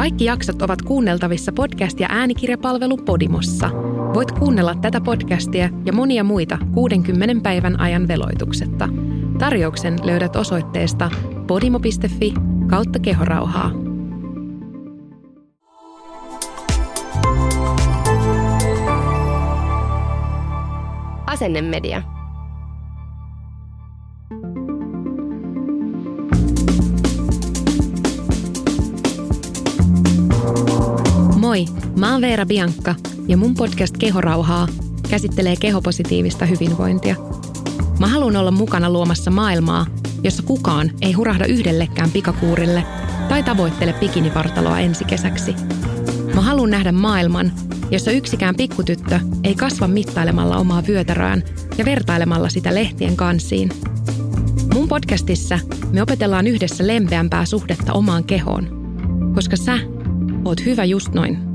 Kaikki jaksot ovat kuunneltavissa podcast- ja äänikirjapalvelu Podimossa. Voit kuunnella tätä podcastia ja monia muita 60 päivän ajan veloituksetta. Tarjouksen löydät osoitteesta podimo.fi kautta kehorauhaa. Asennemedia. Mä oon Veera Biankka ja mun podcast Kehorauhaa käsittelee kehopositiivista hyvinvointia. Mä haluan olla mukana luomassa maailmaa, jossa kukaan ei hurahda yhdellekään pikakuurille tai tavoittele bikinivartaloa ensi kesäksi. Mä haluan nähdä maailman, jossa yksikään pikkutyttö ei kasva mittailemalla omaa vyötäröään ja vertailemalla sitä lehtien kansiin. Mun podcastissa me opetellaan yhdessä lempeämpää suhdetta omaan kehoon, koska sä oot hyvä just noin.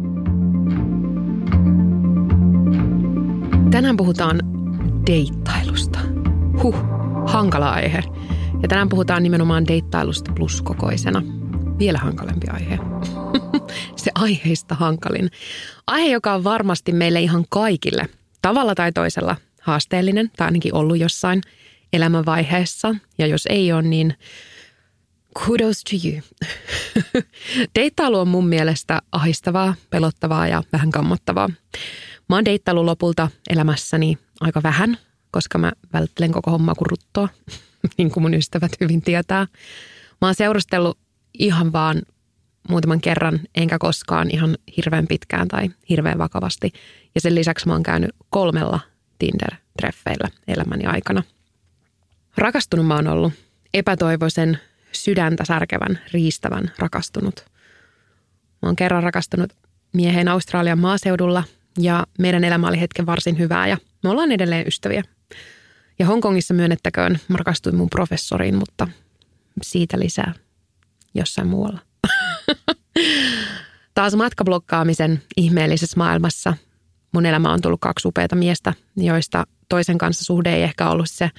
Tänään puhutaan deittailusta. Huh, hankala aihe. Ja tänään puhutaan nimenomaan deittailusta pluskokoisena. Vielä hankalempi aihe. Se aiheista hankalin. Aihe, joka on varmasti meille ihan kaikille tavalla tai toisella haasteellinen, tai ainakin ollut jossain elämänvaiheessa. Ja jos ei ole, niin kudos to you. Deittailu on mun mielestä ahistavaa, pelottavaa ja vähän kammottavaa. Mä oon deittailu lopulta elämässäni aika vähän, koska mä välttelen koko hommaa kuin ruttoa, niin kuin mun ystävät hyvin tietää. Mä oon seurustellut ihan vaan muutaman kerran, enkä koskaan ihan hirveän pitkään tai hirveän vakavasti. Ja sen lisäksi mä oon käynyt kolmella Tinder-treffeillä elämäni aikana. Rakastunut mä oon ollut epätoivoisen, sydäntä särkevän, riistävän rakastunut. Mä oon kerran rakastunut mieheen Australian maaseudulla ja meidän elämä oli hetken varsin hyvää ja me ollaan edelleen ystäviä. Ja Hongkongissa myönnettäköön, mä rakastuin mun professoriin, mutta siitä lisää jossain muualla. Taas matkablokkaamisen ihmeellisessä maailmassa mun elämä on tullut kaksi upeata miestä, joista toisen kanssa suhde ei ehkä ollut se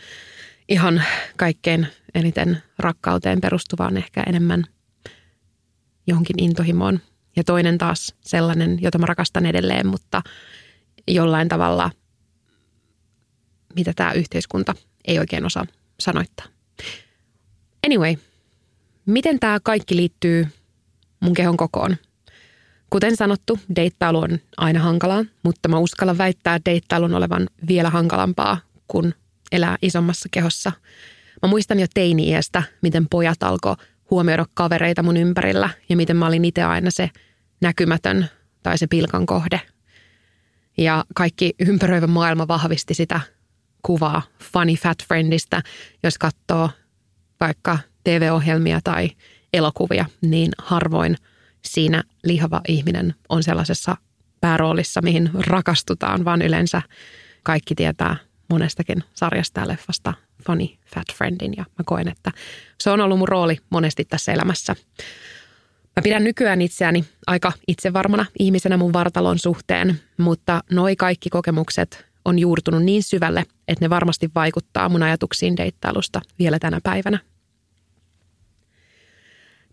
ihan kaikkein eniten rakkauteen perustuvaan ehkä enemmän johonkin intohimoon. Ja toinen taas sellainen, jota mä rakastan edelleen, mutta jollain tavalla, mitä tämä yhteiskunta ei oikein osaa sanoittaa. Anyway, miten tämä kaikki liittyy mun kehon kokoon? Kuten sanottu, deittailu on aina hankalaa, mutta mä uskallan väittää deittailun olevan vielä hankalampaa, kun elää isommassa kehossa. Mä muistan jo teini-iästä, miten pojat alkoi huomioida kavereita mun ympärillä ja miten mä olin itse aina se näkymätön tai se pilkan kohde. Ja kaikki ympäröivä maailma vahvisti sitä kuvaa funny fat friendistä, jos katsoo vaikka TV-ohjelmia tai elokuvia, niin harvoin siinä lihava ihminen on sellaisessa pääroolissa, mihin rakastutaan, vaan yleensä kaikki tietää monestakin sarjasta ja leffasta Funny Fat Friendin ja mä koen, että se on ollut mun rooli monesti tässä elämässä. Mä pidän nykyään itseäni aika itsevarmana ihmisenä mun vartalon suhteen, mutta noi kaikki kokemukset on juurtunut niin syvälle, että ne varmasti vaikuttaa mun ajatuksiin deittailusta vielä tänä päivänä.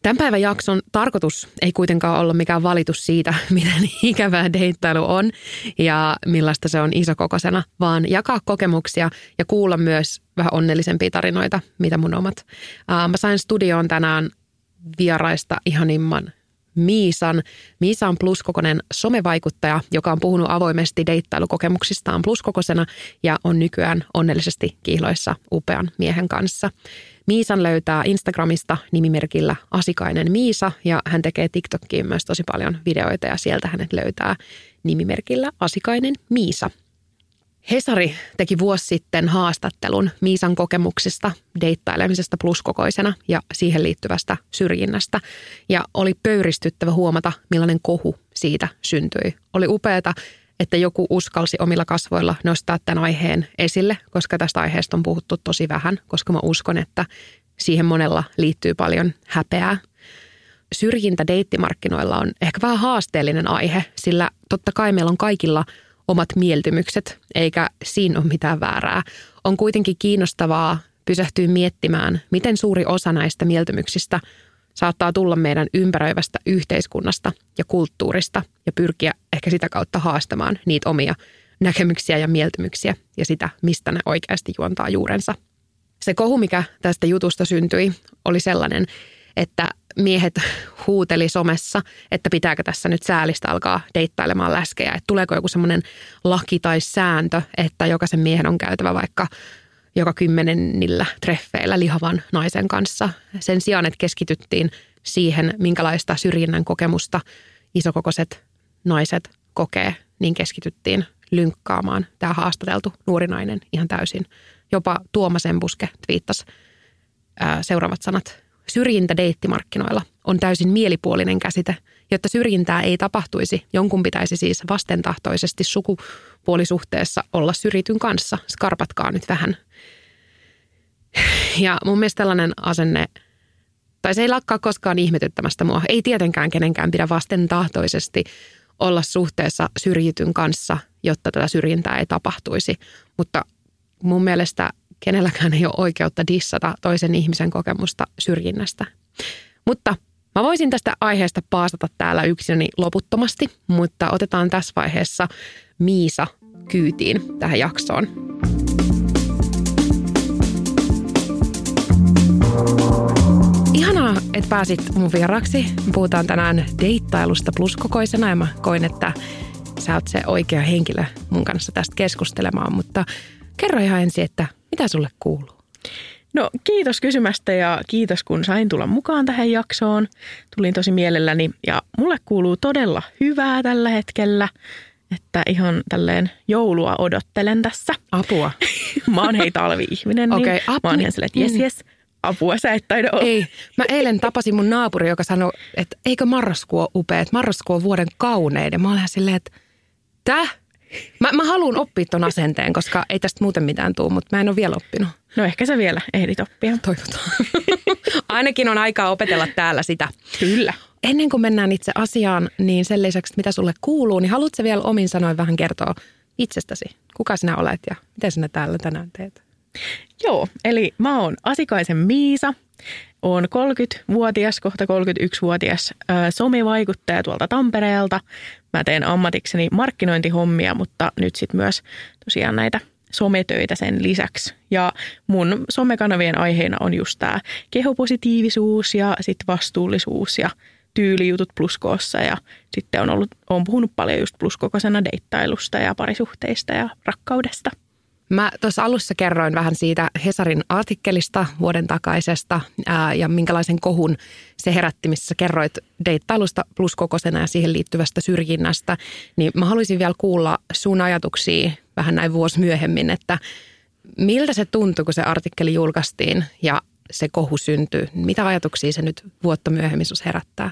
Tämän päivän jakson tarkoitus ei kuitenkaan ollut mikään valitus siitä, miten ikävää deittailu on ja millaista se on isokokoisena, vaan jakaa kokemuksia ja kuulla myös vähän onnellisempia tarinoita, mitä mun omat. Mä sain studioon tänään vieraista ihanimman Miisan. Miisa on pluskokonen somevaikuttaja, joka on puhunut avoimesti deittailukokemuksistaan pluskokosena ja on nykyään onnellisesti kiihloissa upean miehen kanssa. Miisan löytää Instagramista nimimerkillä Asikainen Miisa ja hän tekee TikTokkiin myös tosi paljon videoita ja sieltä hänet löytää nimimerkillä Asikainen Miisa. Hesari teki vuosi sitten haastattelun Miisan kokemuksista deittailemisesta pluskokoisena ja siihen liittyvästä syrjinnästä. Ja oli pöyristyttävä huomata, millainen kohu siitä syntyi. Oli upeata, että joku uskalsi omilla kasvoilla nostaa tämän aiheen esille, koska tästä aiheesta on puhuttu tosi vähän, koska mä uskon, että siihen monella liittyy paljon häpeää. Syrjintä deittimarkkinoilla on ehkä vähän haasteellinen aihe, sillä totta kai meillä on kaikilla omat mieltymykset, eikä siinä ole mitään väärää. On kuitenkin kiinnostavaa pysähtyä miettimään, miten suuri osa näistä mieltymyksistä saattaa tulla meidän ympäröivästä yhteiskunnasta ja kulttuurista ja pyrkiä ehkä sitä kautta haastamaan niitä omia näkemyksiä ja mieltymyksiä ja sitä, mistä ne oikeasti juontaa juurensa. Se kohu, mikä tästä jutusta syntyi, oli sellainen, että miehet huuteli somessa, että pitääkö tässä nyt säälistä alkaa deittailemaan läskejä. Että tuleeko joku semmoinen laki tai sääntö, että jokaisen miehen on käytävä vaikka joka kymmenennillä treffeillä lihavan naisen kanssa. Sen sijaan, että keskityttiin siihen, minkälaista syrjinnän kokemusta isokokoiset naiset kokee, niin keskityttiin lynkkaamaan tämä haastateltu nuori nainen ihan täysin. Jopa Tuomas Embuske twiittasi seuraavat sanat. Syrjintä deittimarkkinoilla on täysin mielipuolinen käsite. Jotta syrjintää ei tapahtuisi, jonkun pitäisi siis vastentahtoisesti sukupuolisuhteessa olla syrjityn kanssa. Skarpatkaa nyt vähän. Ja mun mielestä tällainen asenne, tai se ei lakkaa koskaan ihmetyttämästä mua. Ei tietenkään kenenkään pidä vastentahtoisesti olla suhteessa syrjityn kanssa, jotta tätä syrjintää ei tapahtuisi. Mutta mun mielestä kenelläkään ei ole oikeutta dissata toisen ihmisen kokemusta syrjinnästä. Mutta mä voisin tästä aiheesta paastata täällä yksinäni loputtomasti, mutta otetaan tässä vaiheessa Miisa kyytiin tähän jaksoon. Ihanaa, että pääsit mun vieraksi. Puhutaan tänään deittailusta pluskokoisena ja mä koin, että sä oot se oikea henkilö mun kanssa tästä keskustelemaan, mutta kerro ihan ensin, että mitä sulle kuuluu? No kiitos kysymästä ja kiitos kun sain tulla mukaan tähän jaksoon. Tulin tosi mielelläni ja mulle kuuluu todella hyvää tällä hetkellä. Että ihan tälleen joulua odottelen tässä. Apua. mä oon hei talvi-ihminen, niin okay, apu. mä oon ihan silleen, että jes, jes, apua sä et taida olla. Ei, mä eilen tapasin mun naapuri, joka sanoi, että eikö marraskuu ole upea, että marraskuu on vuoden kauneiden. Mä olen silleen, että täh? Mä, mä haluan oppia ton asenteen, koska ei tästä muuten mitään tuu, mutta mä en ole vielä oppinut. No ehkä sä vielä ehdit oppia. Toivotaan. Ainakin on aikaa opetella täällä sitä. Kyllä. Ennen kuin mennään itse asiaan, niin sen lisäksi, mitä sulle kuuluu, niin haluatko vielä omin sanoin vähän kertoa itsestäsi? Kuka sinä olet ja mitä sinä täällä tänään teet? Joo, eli mä oon Asikaisen Miisa. Oon 30-vuotias, kohta 31-vuotias somevaikuttaja tuolta Tampereelta. Mä teen ammatikseni markkinointihommia, mutta nyt sitten myös tosiaan näitä sometöitä sen lisäksi. Ja mun somekanavien aiheena on just tämä kehopositiivisuus ja sitten vastuullisuus ja tyylijutut pluskoossa ja sitten on, ollut, on puhunut paljon just pluskokoisena deittailusta ja parisuhteista ja rakkaudesta – Mä tuossa alussa kerroin vähän siitä Hesarin artikkelista vuoden takaisesta ää, ja minkälaisen kohun se herätti, missä kerroit deittailusta pluskokosena ja siihen liittyvästä syrjinnästä. Niin mä haluaisin vielä kuulla sun ajatuksia vähän näin vuosi myöhemmin, että miltä se tuntui, kun se artikkeli julkaistiin ja se kohu syntyi? Mitä ajatuksia se nyt vuotta myöhemmin herättää?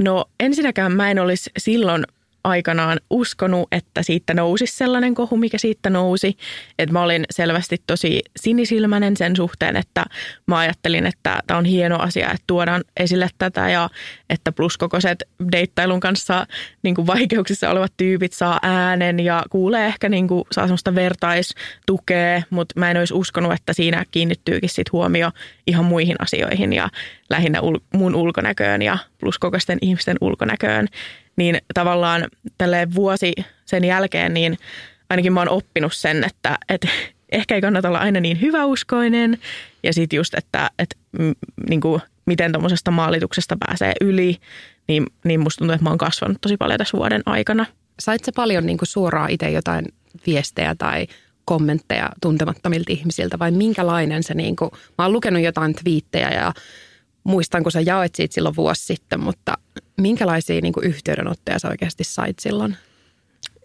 No ensinnäkään mä en olisi silloin aikanaan uskonut, että siitä nousisi sellainen kohu, mikä siitä nousi. Että mä olin selvästi tosi sinisilmäinen sen suhteen, että mä ajattelin, että tämä on hieno asia, että tuodaan esille tätä ja että pluskokoiset deittailun kanssa niin kuin vaikeuksissa olevat tyypit saa äänen ja kuulee ehkä niin kuin, saa semmoista vertaistukea, mutta mä en olisi uskonut, että siinä kiinnittyykin sit huomio ihan muihin asioihin ja lähinnä ul- mun ulkonäköön ja pluskokoisten ihmisten ulkonäköön niin tavallaan tälle vuosi sen jälkeen, niin ainakin mä oon oppinut sen, että, että ehkä ei kannata olla aina niin hyväuskoinen. Ja sitten just, että, että niin kuin, miten tuommoisesta maalituksesta pääsee yli, niin, niin musta tuntuu, että mä oon kasvanut tosi paljon tässä vuoden aikana. Sait sä paljon niin kuin suoraan itse jotain viestejä tai kommentteja tuntemattomilta ihmisiltä vai minkälainen se, niin kuin, mä oon lukenut jotain twiittejä ja muistan, kun sä jaoit siitä silloin vuosi sitten, mutta minkälaisia niin kuin yhteydenottoja sä oikeasti sait silloin?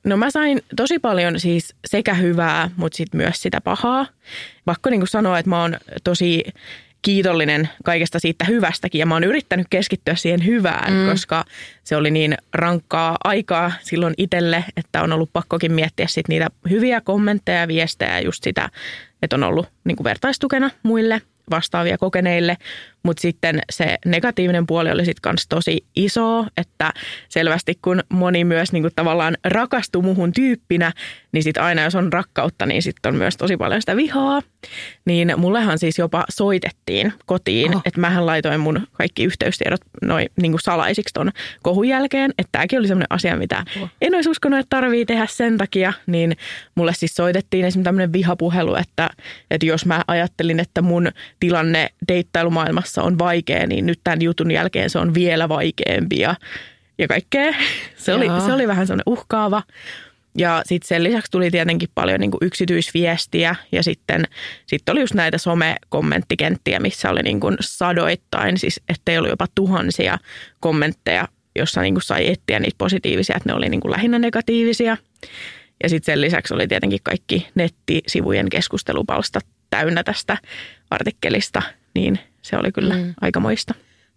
No mä sain tosi paljon siis sekä hyvää, mutta sitten myös sitä pahaa. Pakko niin kuin sanoa, että mä oon tosi kiitollinen kaikesta siitä hyvästäkin ja mä oon yrittänyt keskittyä siihen hyvään, mm. koska se oli niin rankkaa aikaa silloin itselle, että on ollut pakkokin miettiä sit niitä hyviä kommentteja ja viestejä just sitä, että on ollut niin kuin vertaistukena muille – vastaavia kokeneille, mutta sitten se negatiivinen puoli oli sitten kans tosi iso, että selvästi kun moni myös niinku tavallaan rakastuu muhun tyyppinä, niin sitten aina jos on rakkautta, niin sitten on myös tosi paljon sitä vihaa. Niin mullehan siis jopa soitettiin kotiin, oh. että mähän laitoin mun kaikki yhteystiedot noin niinku salaisiksi ton kohun jälkeen, että tämäkin oli semmoinen asia, mitä oh. en olisi uskonut, että tarvii tehdä sen takia, niin mulle siis soitettiin esimerkiksi tämmöinen vihapuhelu, että, että jos mä ajattelin, että mun tilanne deittailumaailmassa on vaikea, niin nyt tämän jutun jälkeen se on vielä vaikeampi ja, ja kaikkea. Se oli, se oli vähän semmoinen uhkaava. Ja sitten sen lisäksi tuli tietenkin paljon niin yksityisviestiä ja sitten sit oli just näitä some-kommenttikenttiä, missä oli niin kuin sadoittain, siis ettei ollut jopa tuhansia kommentteja, jossa niin kuin sai etsiä niitä positiivisia, että ne oli niin kuin lähinnä negatiivisia. Ja sitten sen lisäksi oli tietenkin kaikki nettisivujen keskustelupalstat täynnä tästä artikkelista, niin se oli kyllä mm. aikamoista.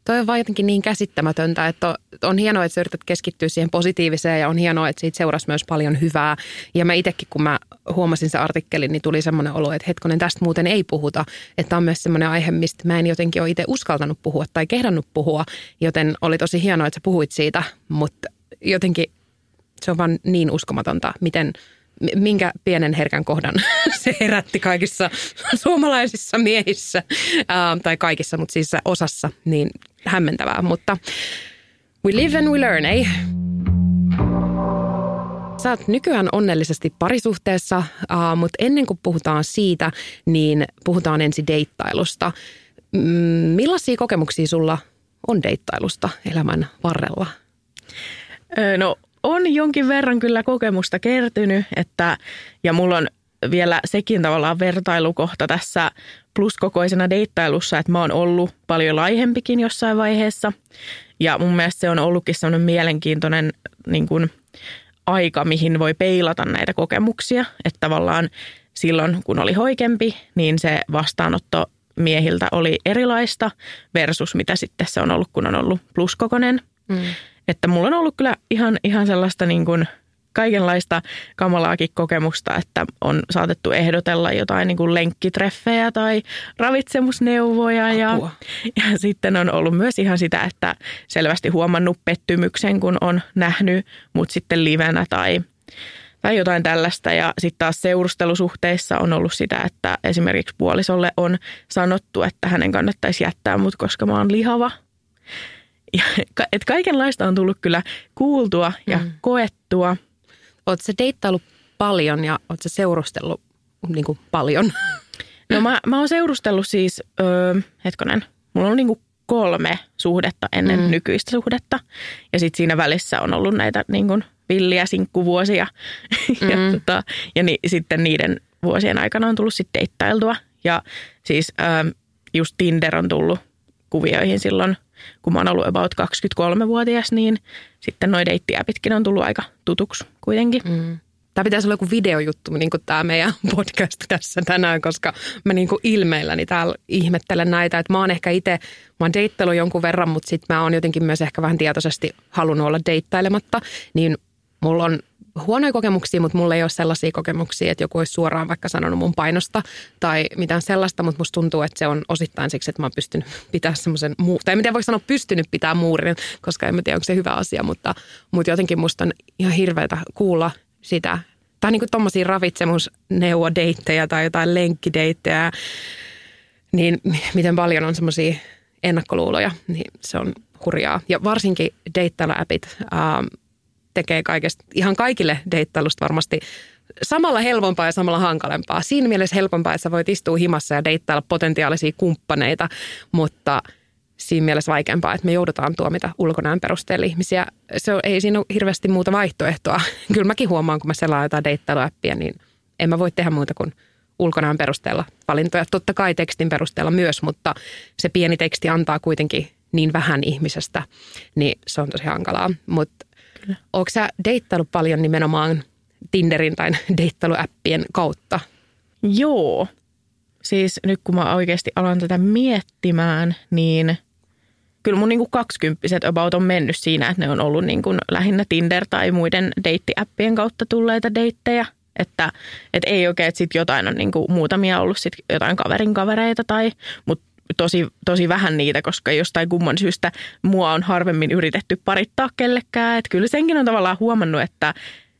Toi on vaan jotenkin niin käsittämätöntä, että on hienoa, että sä yrität keskittyä siihen positiiviseen ja on hienoa, että siitä seurasi myös paljon hyvää. Ja mä itsekin, kun mä huomasin se artikkelin, niin tuli semmoinen olo, että hetkonen, tästä muuten ei puhuta. Että on myös semmoinen aihe, mistä mä en jotenkin ole itse uskaltanut puhua tai kehdannut puhua, joten oli tosi hienoa, että sä puhuit siitä, mutta jotenkin se on vaan niin uskomatonta, miten – minkä pienen herkän kohdan se herätti kaikissa suomalaisissa miehissä, ää, tai kaikissa, mutta siis osassa, niin hämmentävää. Mutta we live and we learn, ei? Sä oot nykyään onnellisesti parisuhteessa, uh, mutta ennen kuin puhutaan siitä, niin puhutaan ensin deittailusta. Mm, millaisia kokemuksia sulla on deittailusta elämän varrella? No on jonkin verran kyllä kokemusta kertynyt, että, ja mulla on vielä sekin tavallaan vertailukohta tässä pluskokoisena deittailussa, että mä oon ollut paljon laihempikin jossain vaiheessa. Ja mun mielestä se on ollutkin sellainen mielenkiintoinen niin kuin, aika, mihin voi peilata näitä kokemuksia. Että tavallaan silloin, kun oli hoikempi, niin se vastaanotto miehiltä oli erilaista versus mitä sitten se on ollut, kun on ollut pluskokonen. Mm. Että mulla on ollut kyllä ihan, ihan sellaista niin kuin kaikenlaista kamalaakin kokemusta, että on saatettu ehdotella jotain niin kuin lenkkitreffejä tai ravitsemusneuvoja. Ja, ja sitten on ollut myös ihan sitä, että selvästi huomannut pettymyksen, kun on nähnyt mut sitten livenä tai, tai jotain tällaista. Ja sitten taas seurustelusuhteissa on ollut sitä, että esimerkiksi puolisolle on sanottu, että hänen kannattaisi jättää mut, koska mä oon lihava – ja, et kaikenlaista on tullut kyllä kuultua ja mm. koettua. Oletko se deittailu paljon ja oletko se seurustellut niin kuin paljon? No mä, mä oon seurustellut siis, öö, hetkonen, mulla on niin kuin kolme suhdetta ennen mm. nykyistä suhdetta. Ja sitten siinä välissä on ollut näitä niin kuin villiä sinkkuvuosia. Mm. ja tota, ja ni, sitten niiden vuosien aikana on tullut sitten deittailtua. Ja siis öö, just Tinder on tullut kuvioihin silloin – kun mä oon ollut about 23-vuotias, niin sitten noin deittiäpitkin on tullut aika tutuksi kuitenkin. Mm. Tämä pitäisi olla joku videojuttu, niin kuin tämä meidän podcast tässä tänään, koska mä niin kuin ilmeilläni täällä ihmettelen näitä. Että mä oon ehkä itse, mä oon jonkun verran, mutta sitten mä oon jotenkin myös ehkä vähän tietoisesti halunnut olla deittailematta. Niin mulla on huonoja kokemuksia, mutta mulla ei ole sellaisia kokemuksia, että joku olisi suoraan vaikka sanonut mun painosta tai mitään sellaista, mutta musta tuntuu, että se on osittain siksi, että mä oon pystynyt pitää semmoisen, muu- tai miten voi sanoa pystynyt pitää muurin, koska en mä tiedä, onko se hyvä asia, mutta, mutta jotenkin musta on ihan hirveätä kuulla sitä, tai niin kuin tommosia ravitsemusneuvodeittejä tai jotain lenkkideittejä, niin miten paljon on semmoisia ennakkoluuloja, niin se on hurjaa. Ja varsinkin deittailuäpit, ähm, tekee kaikesta, ihan kaikille deittailusta varmasti samalla helpompaa ja samalla hankalempaa. Siinä mielessä helpompaa, että sä voit istua himassa ja deittailla potentiaalisia kumppaneita, mutta siinä mielessä vaikeampaa, että me joudutaan tuomita ulkonäön perusteella ihmisiä. Se on, ei siinä ole hirveästi muuta vaihtoehtoa. Kyllä mäkin huomaan, kun mä selaan jotain deittailuäppiä, niin en mä voi tehdä muuta kuin ulkonäön perusteella valintoja. Totta kai tekstin perusteella myös, mutta se pieni teksti antaa kuitenkin niin vähän ihmisestä, niin se on tosi hankalaa. Mutta Kyllä. Onko sä deittailut paljon nimenomaan Tinderin tai deittailuäppien kautta? Joo. Siis nyt kun mä oikeasti alan tätä miettimään, niin kyllä mun niinku kaksikymppiset about on mennyt siinä, että ne on ollut niinku lähinnä Tinder tai muiden deittiäppien kautta tulleita deittejä. Että et ei oikein, että sitten jotain on niin kuin muutamia ollut sit jotain kaverin kavereita tai, mutta tosi, tosi vähän niitä, koska jostain kumman syystä mua on harvemmin yritetty parittaa kellekään. Että kyllä senkin on tavallaan huomannut, että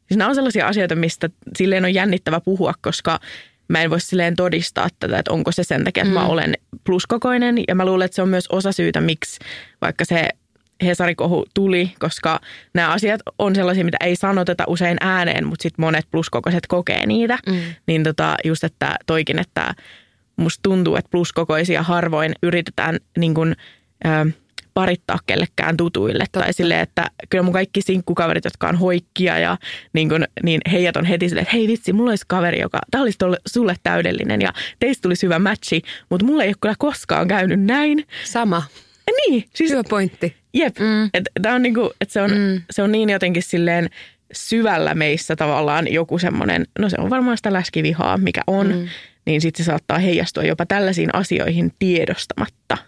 siis nämä on sellaisia asioita, mistä silleen on jännittävä puhua, koska mä en voi silleen todistaa tätä, että onko se sen takia, että mm. mä olen pluskokoinen. Ja mä luulen, että se on myös osa syytä, miksi vaikka se Hesarikohu tuli, koska nämä asiat on sellaisia, mitä ei sanoteta usein ääneen, mutta sitten monet pluskokoiset kokee niitä. Mm. Niin tota, just, että toikin, että musta tuntuu, että pluskokoisia harvoin yritetään niin kuin, ö, parittaa kellekään tutuille. Totta. Tai silleen, että kyllä mun kaikki sinkkukaverit, jotka on hoikkia ja niin, kun, niin heijät on heti silleen, että hei vitsi, mulla olisi kaveri, joka, tämä olisi tolle, sulle täydellinen ja teistä tulisi hyvä matchi, mutta mulla ei ole kyllä koskaan käynyt näin. Sama. Ja niin. Siis, hyvä pointti. Jep. Mm. Että on, niinku, et se, on, mm. se on niin jotenkin silleen syvällä meissä tavallaan joku semmoinen, no se on varmaan sitä läskivihaa, mikä on, mm. Niin sitten se saattaa heijastua jopa tällaisiin asioihin tiedostamatta.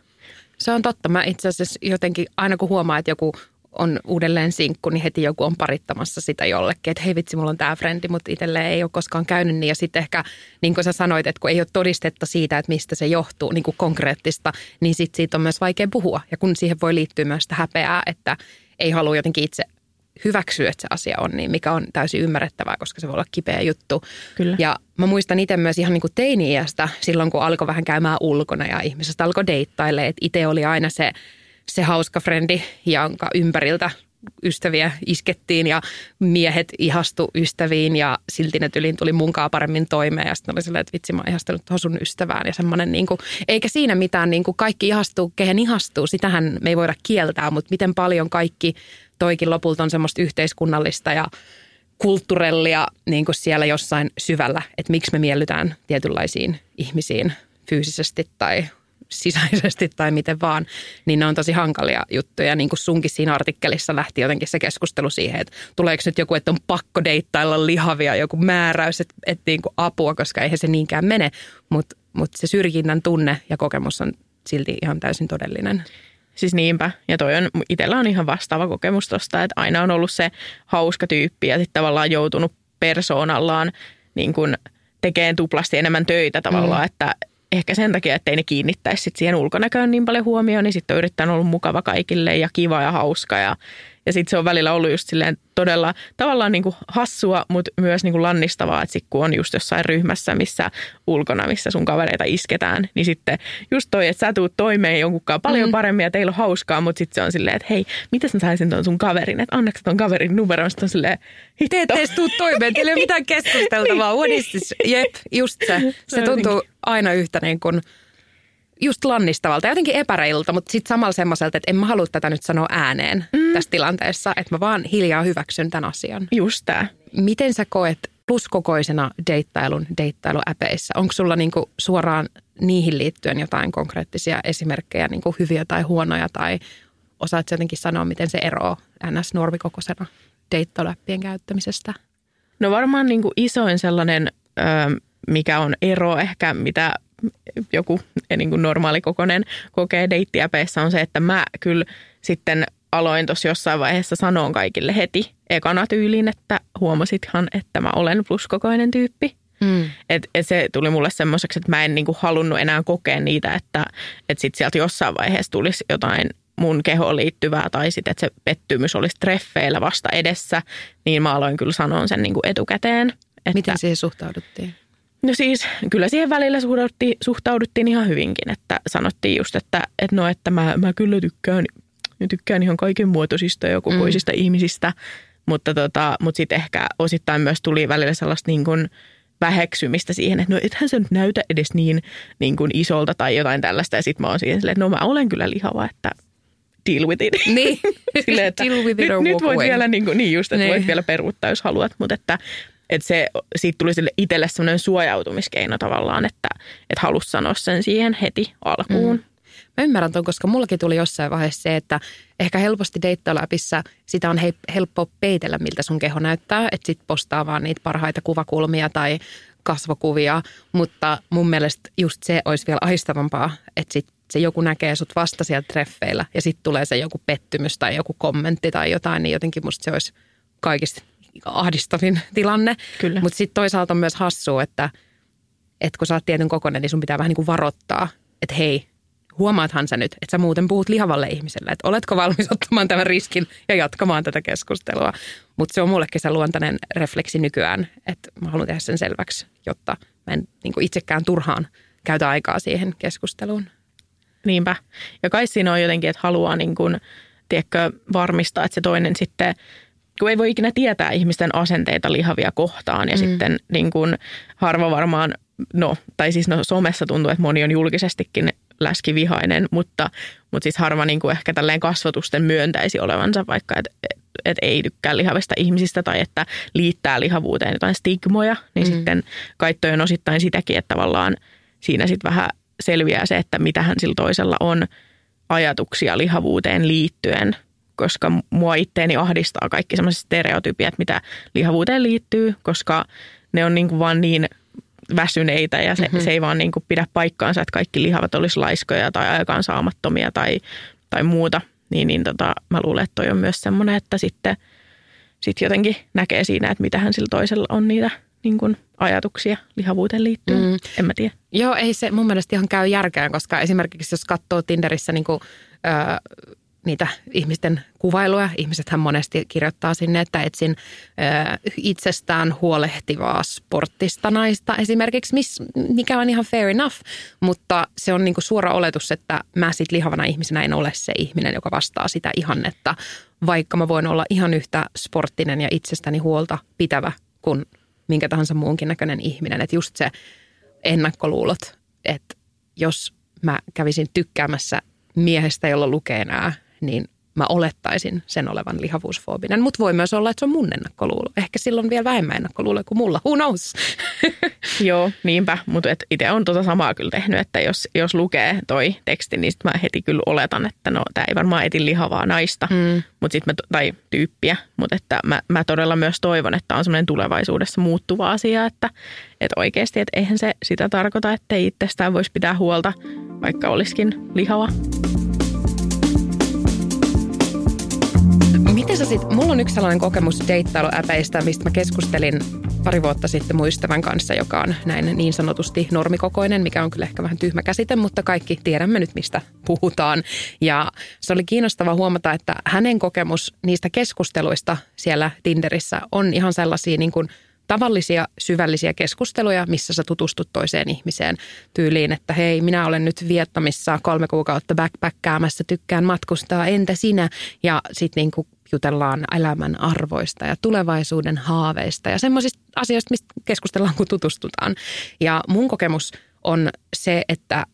Se on totta. Mä itse asiassa jotenkin aina kun huomaa, että joku on uudelleen sinkku, niin heti joku on parittamassa sitä jollekin, että hei vitsi, mulla on tämä frendi, mutta itselleen ei ole koskaan käynyt niin. Ja sitten ehkä, niin kuin sä sanoit, että kun ei ole todistetta siitä, että mistä se johtuu, niin kuin konkreettista, niin sitten siitä on myös vaikea puhua. Ja kun siihen voi liittyä myös sitä häpeää, että ei halua jotenkin itse hyväksyä, että se asia on niin, mikä on täysin ymmärrettävää, koska se voi olla kipeä juttu. Kyllä. Ja mä muistan itse myös ihan niin kuin teini-iästä, silloin kun alkoi vähän käymään ulkona ja ihmisestä alkoi deittaille, että itse oli aina se, se hauska frendi, jonka ympäriltä ystäviä iskettiin ja miehet ihastu ystäviin ja silti ne tyliin tuli munkaa paremmin toimeen ja sitten oli silleen, että vitsi mä oon ihastunut sun ystävään ja semmoinen niin kuin, eikä siinä mitään niin kuin kaikki ihastuu, kehen ihastuu, sitähän me ei voida kieltää, mutta miten paljon kaikki toikin lopulta on semmoista yhteiskunnallista ja kulttuurellia niin kuin siellä jossain syvällä, että miksi me miellytään tietynlaisiin ihmisiin fyysisesti tai sisäisesti tai miten vaan, niin ne on tosi hankalia juttuja. Niin kuin sunkin siinä artikkelissa lähti jotenkin se keskustelu siihen, että tuleeko nyt joku, että on pakko deittailla lihavia, joku määräys, että, että niin kuin apua, koska eihän se niinkään mene, mutta mut se syrjinnän tunne ja kokemus on silti ihan täysin todellinen. Siis niinpä. Ja toi on, itsellä on ihan vastaava kokemus tosta, että aina on ollut se hauska tyyppi ja sitten tavallaan joutunut persoonallaan niin kuin tekemään tuplasti enemmän töitä tavallaan, mm. että ehkä sen takia, ettei ne kiinnittäisi sit siihen ulkonäköön niin paljon huomioon, niin sitten on yrittänyt olla mukava kaikille ja kiva ja hauska ja ja sitten se on välillä ollut just silleen todella tavallaan niin kuin hassua, mutta myös niin kuin lannistavaa, että sit kun on just jossain ryhmässä, missä ulkona, missä sun kavereita isketään, niin sitten just toi, että sä tuut toimeen jonkunkaan paljon mm. paremmin ja teillä on hauskaa, mutta sitten se on silleen, että hei, miten mä saisin ton sun kaverin, että annaks ton kaverin numeron, sitten on silleen, hitto. Te ette tuu toimeen, teillä ei ole mitään keskusteltavaa, what is this? Jep, just se. Se tuntuu aina yhtä niin kuin – just lannistavalta, jotenkin epäreilulta, mutta sitten samalla semmoiselta, että en mä halua tätä nyt sanoa ääneen mm. tässä tilanteessa, että mä vaan hiljaa hyväksyn tämän asian. Just tämä. Miten sä koet pluskokoisena deittailun deittailuäpeissä? Onko sulla niinku suoraan niihin liittyen jotain konkreettisia esimerkkejä, niinku hyviä tai huonoja, tai osaat jotenkin sanoa, miten se eroaa NS-normikokoisena deittailuäppien käyttämisestä? No varmaan niinku isoin sellainen, mikä on ero ehkä, mitä joku eh, niin kuin normaali kokonen kokee deittiäpeissä on se, että mä kyllä sitten aloin tuossa jossain vaiheessa sanoa kaikille heti ekana tyyliin, että huomasithan, että mä olen pluskokoinen tyyppi. Mm. Et, et se tuli mulle semmoiseksi, että mä en niinku halunnut enää kokea niitä, että et sit sieltä jossain vaiheessa tulisi jotain mun kehoon liittyvää tai sitten, että se pettymys olisi treffeillä vasta edessä, niin mä aloin kyllä sanoa sen niinku etukäteen. Että, Miten siihen suhtauduttiin? No siis kyllä siihen välillä suhtauduttiin, suhtauduttiin ihan hyvinkin, että sanottiin just, että, että no että mä, mä kyllä tykkään, tykkään ihan kaiken muotoisista ja kokoisista mm. ihmisistä, mutta, tota, mutta sitten ehkä osittain myös tuli välillä sellaista niin kuin väheksymistä siihen, että no ethän se nyt näytä edes niin, niin kuin isolta tai jotain tällaista ja sitten mä oon siihen silleen, että no mä olen kyllä lihava, että deal with it. Niin, Silleen, että deal with it nyt, or nyt voit away. vielä, niin, kuin, niin just, että niin. voit vielä peruuttaa, jos haluat, mutta että että se, siitä tuli sille itselle semmoinen suojautumiskeino tavallaan, että, että halusi sanoa sen siihen heti alkuun. Mm. Mä ymmärrän ton, koska mullakin tuli jossain vaiheessa se, että ehkä helposti deittailuäpissä sitä on he, helppo peitellä, miltä sun keho näyttää. Että sit postaa vaan niitä parhaita kuvakulmia tai kasvokuvia. Mutta mun mielestä just se olisi vielä aistavampaa, että sit se joku näkee sut vasta siellä treffeillä ja sitten tulee se joku pettymys tai joku kommentti tai jotain, niin jotenkin musta se olisi kaikista ahdistavin tilanne. Mutta sitten toisaalta on myös hassua, että, että kun sä oot tietyn kokoinen, niin sun pitää vähän niin kuin varoittaa, että hei, huomaathan sä nyt, että sä muuten puhut lihavalle ihmiselle, että oletko valmis ottamaan tämän riskin ja jatkamaan tätä keskustelua. Mutta se on mullekin se luontainen refleksi nykyään, että mä haluan tehdä sen selväksi, jotta mä en niin kuin itsekään turhaan käytä aikaa siihen keskusteluun. Niinpä. Ja kai siinä on jotenkin, että haluaa niin kuin, tiedätkö, varmistaa, että se toinen sitten, kun ei voi ikinä tietää ihmisten asenteita lihavia kohtaan ja mm. sitten niin kuin, harva varmaan, no, tai siis no somessa tuntuu, että moni on julkisestikin läskivihainen, mutta, mutta siis harva niin kuin ehkä tälleen kasvatusten myöntäisi olevansa vaikka, että et, et ei tykkää lihavista ihmisistä tai että liittää lihavuuteen jotain stigmoja, niin mm. sitten kai on osittain sitäkin, että tavallaan siinä sitten vähän selviää se, että mitähän sillä toisella on ajatuksia lihavuuteen liittyen, koska mua itteeni ahdistaa kaikki sellaiset stereotypiat, mitä lihavuuteen liittyy, koska ne on niin kuin vaan niin väsyneitä ja se, mm-hmm. se ei vaan niin kuin pidä paikkaansa, että kaikki lihavat olisi laiskoja tai aikaansaamattomia tai, tai muuta. Niin, niin tota, mä luulen, että toi on myös semmoinen, että sitten sit jotenkin näkee siinä, että mitähän sillä toisella on niitä niin kuin ajatuksia lihavuuteen liittyen. Mm. En mä tiedä. Joo, ei se mun mielestä ihan käy järkään, koska esimerkiksi jos katsoo Tinderissä niin kuin, ö, niitä ihmisten kuvailuja, ihmisethän monesti kirjoittaa sinne, että etsin ö, itsestään huolehtivaa sporttista naista. Esimerkiksi, miss, mikä on ihan fair enough, mutta se on niin kuin suora oletus, että mä sit lihavana ihmisenä en ole se ihminen, joka vastaa sitä ihannetta, vaikka mä voin olla ihan yhtä sporttinen ja itsestäni huolta pitävä kuin – minkä tahansa muunkin näköinen ihminen. Että just se ennakkoluulot, että jos mä kävisin tykkäämässä miehestä, jolla lukee nämä, niin mä olettaisin sen olevan lihavuusfoobinen. Mutta voi myös olla, että se on mun ennakkoluulo. Ehkä silloin vielä vähemmän ennakkoluulo kuin mulla. Who knows? Joo, niinpä. Mutta itse on tota samaa kyllä tehnyt, että jos, jos lukee toi teksti, niin sit mä heti kyllä oletan, että no tämä ei varmaan eti lihavaa naista mm. mut sit mä, tai tyyppiä. Mutta että mä, mä todella myös toivon, että on semmoinen tulevaisuudessa muuttuva asia, että, että oikeasti, että eihän se sitä tarkoita, että ei itsestään voisi pitää huolta, vaikka olisikin lihava. Miten sä sit, mulla on yksi sellainen kokemus deittailuäpeistä, mistä mä keskustelin pari vuotta sitten mun ystävän kanssa, joka on näin niin sanotusti normikokoinen, mikä on kyllä ehkä vähän tyhmä käsite, mutta kaikki tiedämme nyt, mistä puhutaan. Ja se oli kiinnostava huomata, että hänen kokemus niistä keskusteluista siellä Tinderissä on ihan sellaisia niin kuin tavallisia syvällisiä keskusteluja, missä sä tutustut toiseen ihmiseen tyyliin, että hei, minä olen nyt Vietnamissa kolme kuukautta backpackkäämässä, tykkään matkustaa, entä sinä? Ja sitten niin jutellaan elämän arvoista ja tulevaisuuden haaveista ja semmoisista asioista, mistä keskustellaan, kun tutustutaan. Ja mun kokemus on se, että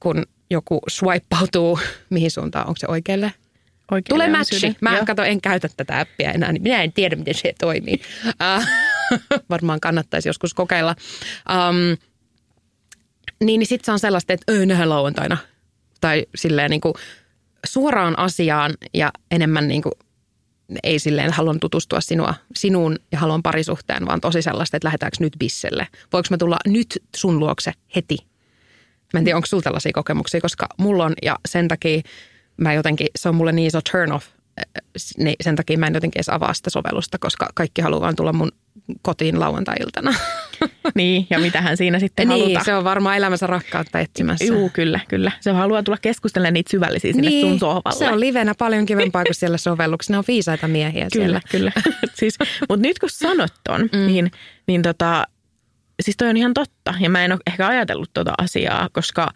kun joku swipautuu, mihin suuntaan, onko se oikealle? Oikealle Tulee matchi. Mä kato, en käytä tätä appia enää, niin minä en tiedä, miten se toimii. Uh, varmaan kannattaisi joskus kokeilla. Um, niin, niin sitten se on sellaista, että öö, nähdään lauantaina. Tai silleen niin kuin suoraan asiaan ja enemmän niin kuin ei silleen haluan tutustua sinua, sinuun ja haluan parisuhteen, vaan tosi sellaista, että lähdetäänkö nyt bisselle. Voinko mä tulla nyt sun luokse heti? Mä en tiedä, onko sulla tällaisia kokemuksia, koska mulla on ja sen takia mä jotenkin, se on mulle niin iso turn off, niin sen takia mä en jotenkin edes avaa sitä sovellusta, koska kaikki haluaa vaan tulla mun kotiin lauantai-iltana. Niin, ja mitähän siinä sitten niin, halutaan. se on varmaan elämänsä rakkautta etsimässä. Joo, kyllä, kyllä. Se haluaa tulla keskustelemaan niitä syvällisiä sinne niin, sun sohvalle. se on livenä paljon kivempaa kuin siellä sovelluksessa. Ne on viisaita miehiä kyllä, siellä. Kyllä, siis, Mutta nyt kun sanot ton, mm. niin, niin tota, siis toi on ihan totta. Ja mä en ole ehkä ajatellut tota asiaa, koska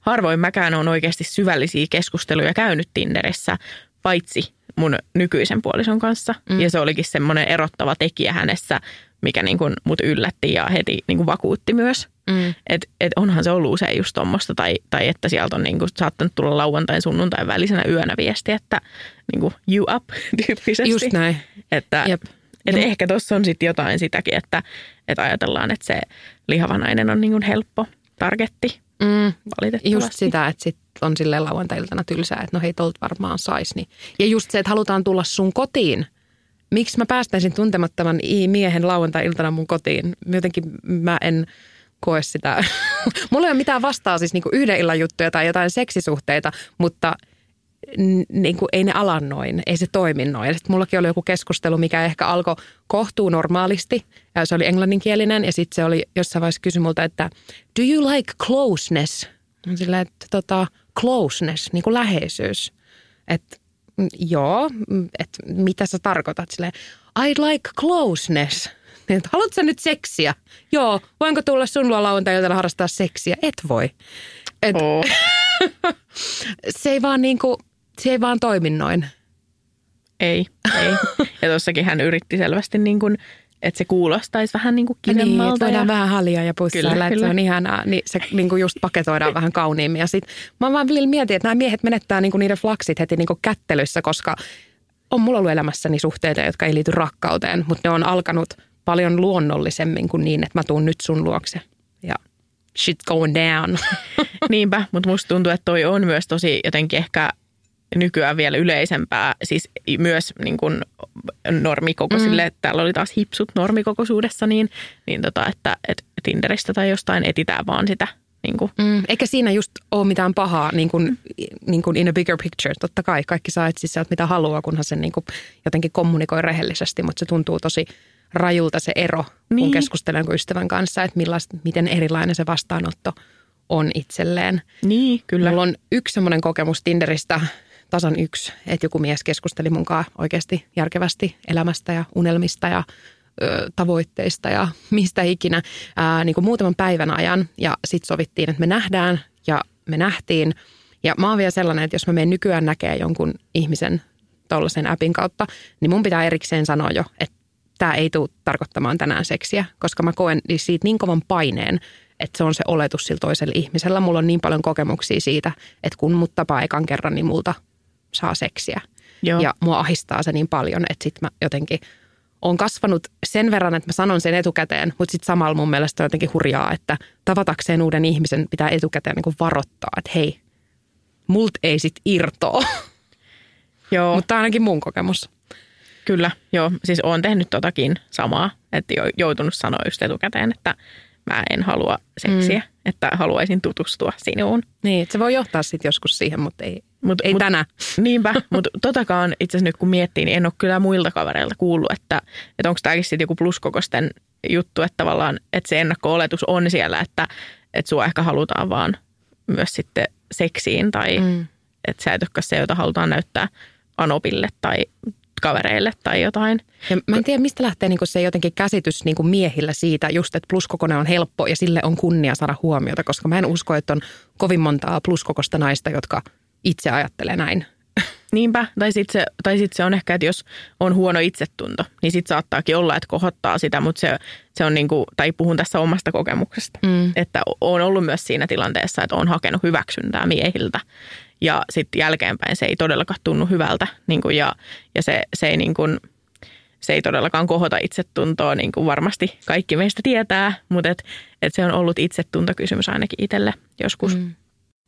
harvoin mäkään on oikeasti syvällisiä keskusteluja käynyt Tinderissä, paitsi mun nykyisen puolison kanssa. Mm. Ja se olikin semmoinen erottava tekijä hänessä, mikä niin kuin mut yllätti ja heti niin kuin vakuutti myös. Mm. Että et onhan se ollut usein just tuommoista, tai, tai että sieltä on niin kuin saattanut tulla lauantain sunnuntain välisenä yönä viesti, että niin kuin you up tyyppisesti. Just näin. Että Jep. Et no. ehkä tuossa on sitten jotain sitäkin, että, että ajatellaan, että se lihava nainen on niin kuin helppo targetti. Mm, valitettavasti. Just sitä, että sit on sille lauantai-iltana tylsää, että no hei, tolta varmaan sais. Niin. Ja just se, että halutaan tulla sun kotiin. Miksi mä päästäisin tuntemattoman miehen lauantai-iltana mun kotiin? Jotenkin mä en koe sitä. Mulla ei ole mitään vastaa siis niinku yhden illan juttuja tai jotain seksisuhteita, mutta niin kuin, ei ne ala noin, ei se toimi noin. Sitten mullakin oli joku keskustelu, mikä ehkä alkoi kohtuu normaalisti. Ja se oli englanninkielinen ja sitten se oli jossain vaiheessa kysy multa, että do you like closeness? Sillä että tota, closeness, niin kuin läheisyys. Että mm, joo, mm, että mitä sä tarkoitat? Silleen, I like closeness. Niin, haluatko sä nyt seksiä? Joo, voinko tulla sun luo lauantai harrastaa seksiä? Et voi. Et, oh. se ei vaan niinku, se ei vaan toimi noin. Ei, ei. Ja tossakin hän yritti selvästi niin kuin, että se kuulostaisi vähän niin kuin kivemmalta. Niin, että voidaan ja... vähän halia ja pussailla, että se on ihanaa. Niin se niin kuin just paketoidaan vähän kauniimmin. Ja sit mä vaan mietin, että nämä miehet menettää niin kuin niiden flaksit heti niin kuin kättelyssä, koska on mulla ollut elämässäni suhteita, jotka ei liity rakkauteen, mutta ne on alkanut paljon luonnollisemmin kuin niin, että mä tuun nyt sun luokse. Ja shit going down. Niinpä, mutta musta tuntuu, että toi on myös tosi jotenkin ehkä nykyään vielä yleisempää, siis myös niin kuin normikokoisille, mm. että täällä oli taas hipsut normikokoisuudessa, niin, niin tota, että, että Tinderistä tai jostain etitään vaan sitä niin kuin. Mm, eikä siinä just ole mitään pahaa niin kuin, niin kuin in a bigger picture. Totta kai kaikki saa etsiä sieltä mitä haluaa, kunhan se niin kuin jotenkin kommunikoi rehellisesti, mutta se tuntuu tosi rajulta se ero, niin. kun keskustelen ystävän kanssa, että millaista, miten erilainen se vastaanotto on itselleen. Niin, kyllä. Mulla on yksi semmoinen kokemus Tinderistä, tasan yksi, että joku mies keskusteli mun kanssa oikeasti järkevästi elämästä ja unelmista ja ö, tavoitteista ja mistä ikinä ää, niin kuin muutaman päivän ajan. Ja sitten sovittiin, että me nähdään ja me nähtiin. Ja mä oon vielä sellainen, että jos mä menen nykyään näkee jonkun ihmisen tuollaisen appin kautta, niin mun pitää erikseen sanoa jo, että tämä ei tule tarkoittamaan tänään seksiä, koska mä koen siitä niin kovan paineen, että se on se oletus sillä toisella ihmisellä. Mulla on niin paljon kokemuksia siitä, että kun mut tapaa ekan kerran, niin multa saa seksiä. Joo. Ja mua ahistaa se niin paljon, että sitten mä jotenkin on kasvanut sen verran, että mä sanon sen etukäteen, mutta sitten samalla mun mielestä on jotenkin hurjaa, että tavatakseen uuden ihmisen pitää etukäteen niin varoittaa, että hei, mult ei sit irtoa. Joo. mutta ainakin mun kokemus. Kyllä, joo. Siis oon tehnyt totakin samaa, että joutunut sanoa just etukäteen, että mä en halua seksiä, mm. että haluaisin tutustua sinuun. Niin, että se voi johtaa sitten joskus siihen, mutta ei, mut, ei mut, tänään. Niinpä, mutta totakaan itse asiassa nyt kun miettii, niin en ole kyllä muilta kavereilta kuullut, että, että onko tämäkin sitten joku pluskokosten juttu, että tavallaan että se ennakko-oletus on siellä, että, että sua ehkä halutaan vaan myös sitten seksiin tai mm. että sä et olekaan se, jota halutaan näyttää Anopille tai kavereille tai jotain. Ja mä en tiedä, mistä lähtee niin se jotenkin käsitys niin miehillä siitä just, että pluskokone on helppo ja sille on kunnia saada huomiota, koska mä en usko, että on kovin montaa pluskokosta naista, jotka itse ajattelee näin. Niinpä, tai sitten se, tai sit se on ehkä, että jos on huono itsetunto, niin sitten saattaakin olla, että kohottaa sitä, mutta se, se on niin kuin, tai puhun tässä omasta kokemuksesta, mm. että on ollut myös siinä tilanteessa, että on hakenut hyväksyntää miehiltä ja sitten jälkeenpäin se ei todellakaan tunnu hyvältä niin kuin, ja, ja se, se, ei niin kuin, se ei todellakaan kohota itsetuntoa, niin kuin varmasti kaikki meistä tietää, mutta et, et se on ollut itsetuntokysymys ainakin itselle joskus. Mm.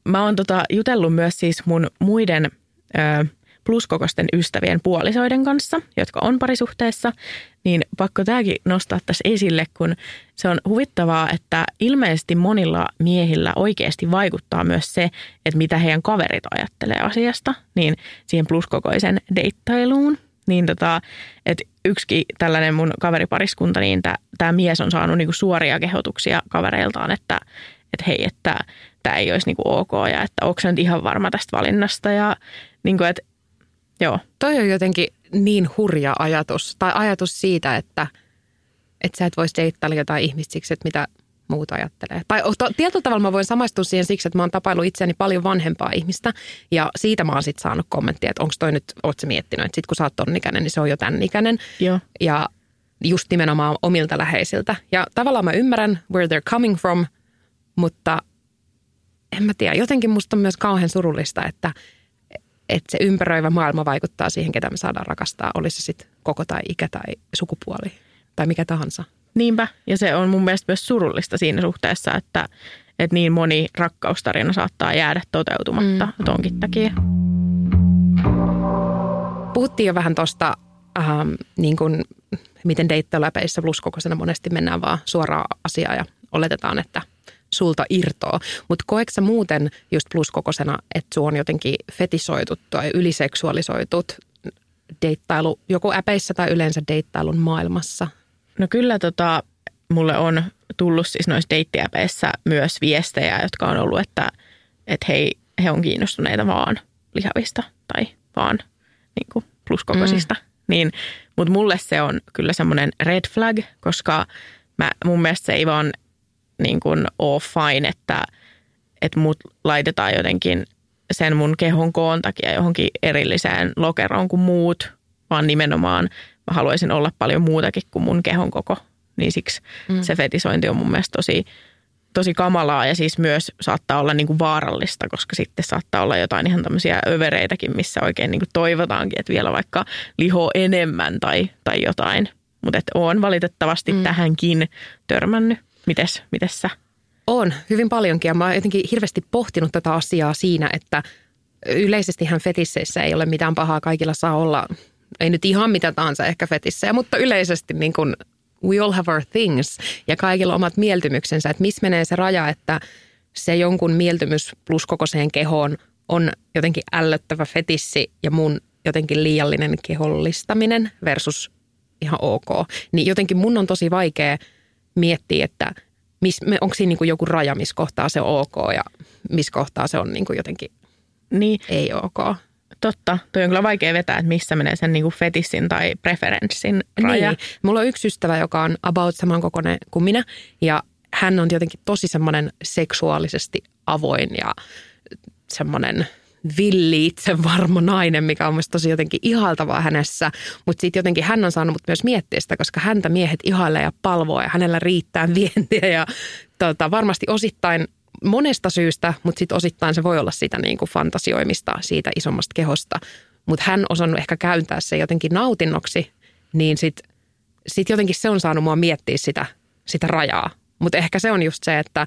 Mä oon tota jutellut myös siis mun muiden ö, pluskokosten ystävien puolisoiden kanssa, jotka on parisuhteessa, niin pakko tämäkin nostaa tässä esille, kun se on huvittavaa, että ilmeisesti monilla miehillä oikeasti vaikuttaa myös se, että mitä heidän kaverit ajattelee asiasta, niin siihen pluskokoisen deittailuun. Niin tota, että yksikin tällainen mun kaveripariskunta, niin tämä mies on saanut niinku suoria kehotuksia kavereiltaan, että, että hei, että tämä ei olisi niinku ok ja että onko nyt ihan varma tästä valinnasta ja niinku, että Joo. Toi on jotenkin niin hurja ajatus, tai ajatus siitä, että, että sä et voisi deittailla jotain ihmistä siksi, että mitä muut ajattelee. Tai to, tietyllä tavalla mä voin samaistua siihen siksi, että mä oon tapailu itseäni paljon vanhempaa ihmistä, ja siitä mä oon sitten saanut kommenttia, että onko toi nyt, oot sä miettinyt, että sit kun sä oot ton ikäinen, niin se on jo tän ikäinen. Joo. Ja just nimenomaan omilta läheisiltä. Ja tavallaan mä ymmärrän where they're coming from, mutta en mä tiedä, jotenkin musta on myös kauhean surullista, että – että se ympäröivä maailma vaikuttaa siihen, ketä me saadaan rakastaa, olisi se sitten koko tai ikä tai sukupuoli tai mikä tahansa. Niinpä, ja se on mun mielestä myös surullista siinä suhteessa, että, että niin moni rakkaustarina saattaa jäädä toteutumatta mm. tonkin takia. Puhuttiin jo vähän tuosta, ähm, niin kuin, miten deittailuläpeissä pluskokoisena monesti mennään vaan suoraan asiaan ja oletetaan, että sulta irtoa. Mutta koeksa muuten just pluskokosena, että sua on jotenkin fetisoitut tai yliseksuaalisoitut deittailu, joko äpeissä tai yleensä deittailun maailmassa? No kyllä tota, mulle on tullut siis noissa deittiäpeissä myös viestejä, jotka on ollut, että, että hei, he on kiinnostuneita vaan lihavista tai vaan niin kuin pluskokoisista. Mm. Niin, mutta mulle se on kyllä semmoinen red flag, koska mä, mun mielestä se ei vaan niin kuin ole fine, että, että mut laitetaan jotenkin sen mun kehon koon takia johonkin erilliseen lokeroon kuin muut, vaan nimenomaan mä haluaisin olla paljon muutakin kuin mun kehon koko. Niin siksi mm. se fetisointi on mun mielestä tosi, tosi kamalaa ja siis myös saattaa olla niin kuin vaarallista, koska sitten saattaa olla jotain ihan tämmöisiä övereitäkin, missä oikein niin kuin toivotaankin, että vielä vaikka liho enemmän tai, tai jotain. Mutta on valitettavasti mm. tähänkin törmännyt. Mites, mites sä? On, hyvin paljonkin. Ja mä oon jotenkin hirveästi pohtinut tätä asiaa siinä, että yleisestihän fetisseissä ei ole mitään pahaa. Kaikilla saa olla, ei nyt ihan mitä tahansa ehkä fetissejä, mutta yleisesti niin kuin we all have our things ja kaikilla omat mieltymyksensä. Että missä menee se raja, että se jonkun mieltymys plus kokoiseen kehoon on jotenkin ällöttävä fetissi ja mun jotenkin liiallinen kehollistaminen versus ihan ok. Niin jotenkin mun on tosi vaikea miettiä, että miss, onko siinä niin joku raja, missä kohtaa se on ok ja missä kohtaa se on niin jotenkin niin. ei ok. Totta. Tuo on kyllä vaikea vetää, että missä menee sen niin fetissin tai preferenssin raja. Niin. Mulla on yksi ystävä, joka on about samankokoinen kuin minä ja hän on jotenkin tosi semmoinen seksuaalisesti avoin ja semmoinen – villi varma nainen, mikä on mielestäni tosi jotenkin ihaltavaa hänessä. Mutta sitten jotenkin hän on saanut mut myös miettiä sitä, koska häntä miehet ihailee ja palvoo ja hänellä riittää vientiä ja tota, varmasti osittain monesta syystä, mutta sitten osittain se voi olla sitä niin kuin fantasioimista siitä isommasta kehosta. Mutta hän osannut ehkä käyntää se jotenkin nautinnoksi, niin sitten sit jotenkin se on saanut mua miettiä sitä, sitä rajaa. Mutta ehkä se on just se, että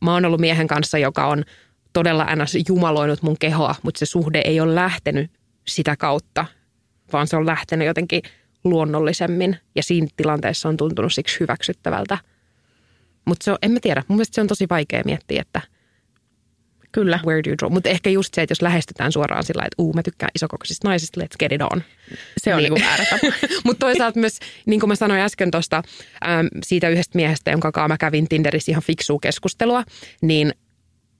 mä oon ollut miehen kanssa, joka on – todella ns. jumaloinut mun kehoa, mutta se suhde ei ole lähtenyt sitä kautta, vaan se on lähtenyt jotenkin luonnollisemmin ja siinä tilanteessa on tuntunut siksi hyväksyttävältä. Mutta en mä tiedä, mun mielestä se on tosi vaikea miettiä, että Kyllä. Where do you draw? Mutta ehkä just se, että jos lähestytään suoraan sillä että uu, mä tykkään isokokoisista naisista, let's get it on. Se on niin. niin väärä tapa. Mutta toisaalta myös, niin kuin mä sanoin äsken tuosta siitä yhdestä miehestä, jonka kanssa mä kävin Tinderissä ihan fiksua keskustelua, niin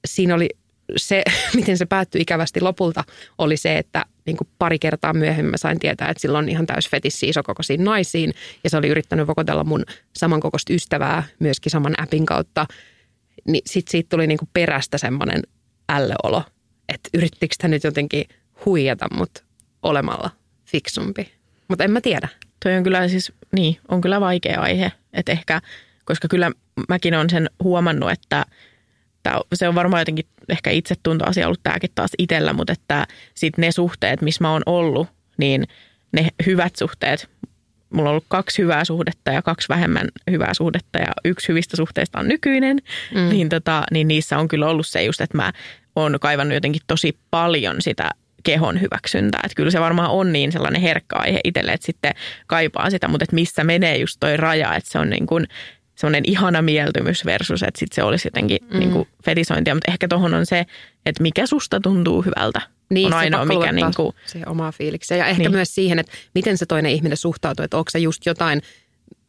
siinä oli se, miten se päättyi ikävästi lopulta, oli se, että niin kuin pari kertaa myöhemmin mä sain tietää, että sillä on ihan täys fetissi isokokoisiin naisiin. Ja se oli yrittänyt vokotella mun samankokoista ystävää myöskin saman appin kautta. Niin sit siitä tuli niin kuin perästä semmoinen älleolo, että yrittikö sitä nyt jotenkin huijata mut olemalla fiksumpi. Mutta en mä tiedä. Toi on kyllä siis, niin, on kyllä vaikea aihe. Että ehkä, koska kyllä mäkin olen sen huomannut, että – Tää, se on varmaan jotenkin ehkä itsetuntoasia ollut tämäkin taas itsellä, mutta että sitten ne suhteet, missä mä oon ollut, niin ne hyvät suhteet, mulla on ollut kaksi hyvää suhdetta ja kaksi vähemmän hyvää suhdetta ja yksi hyvistä suhteista on nykyinen, mm. niin, tota, niin niissä on kyllä ollut se just, että mä oon kaivannut jotenkin tosi paljon sitä kehon hyväksyntää. Että kyllä se varmaan on niin sellainen herkkä aihe itselle, että sitten kaipaa sitä, mutta että missä menee just toi raja, että se on niin kuin semmoinen ihana mieltymys versus, että sit se olisi jotenkin mm. niin kuin fetisointia. Mutta ehkä tuohon on se, että mikä susta tuntuu hyvältä. Niin, on ainoa, mikä niin kuin... Se omaa fiiliksiä. Ja ehkä niin. myös siihen, että miten se toinen ihminen suhtautuu. Että onko se just jotain,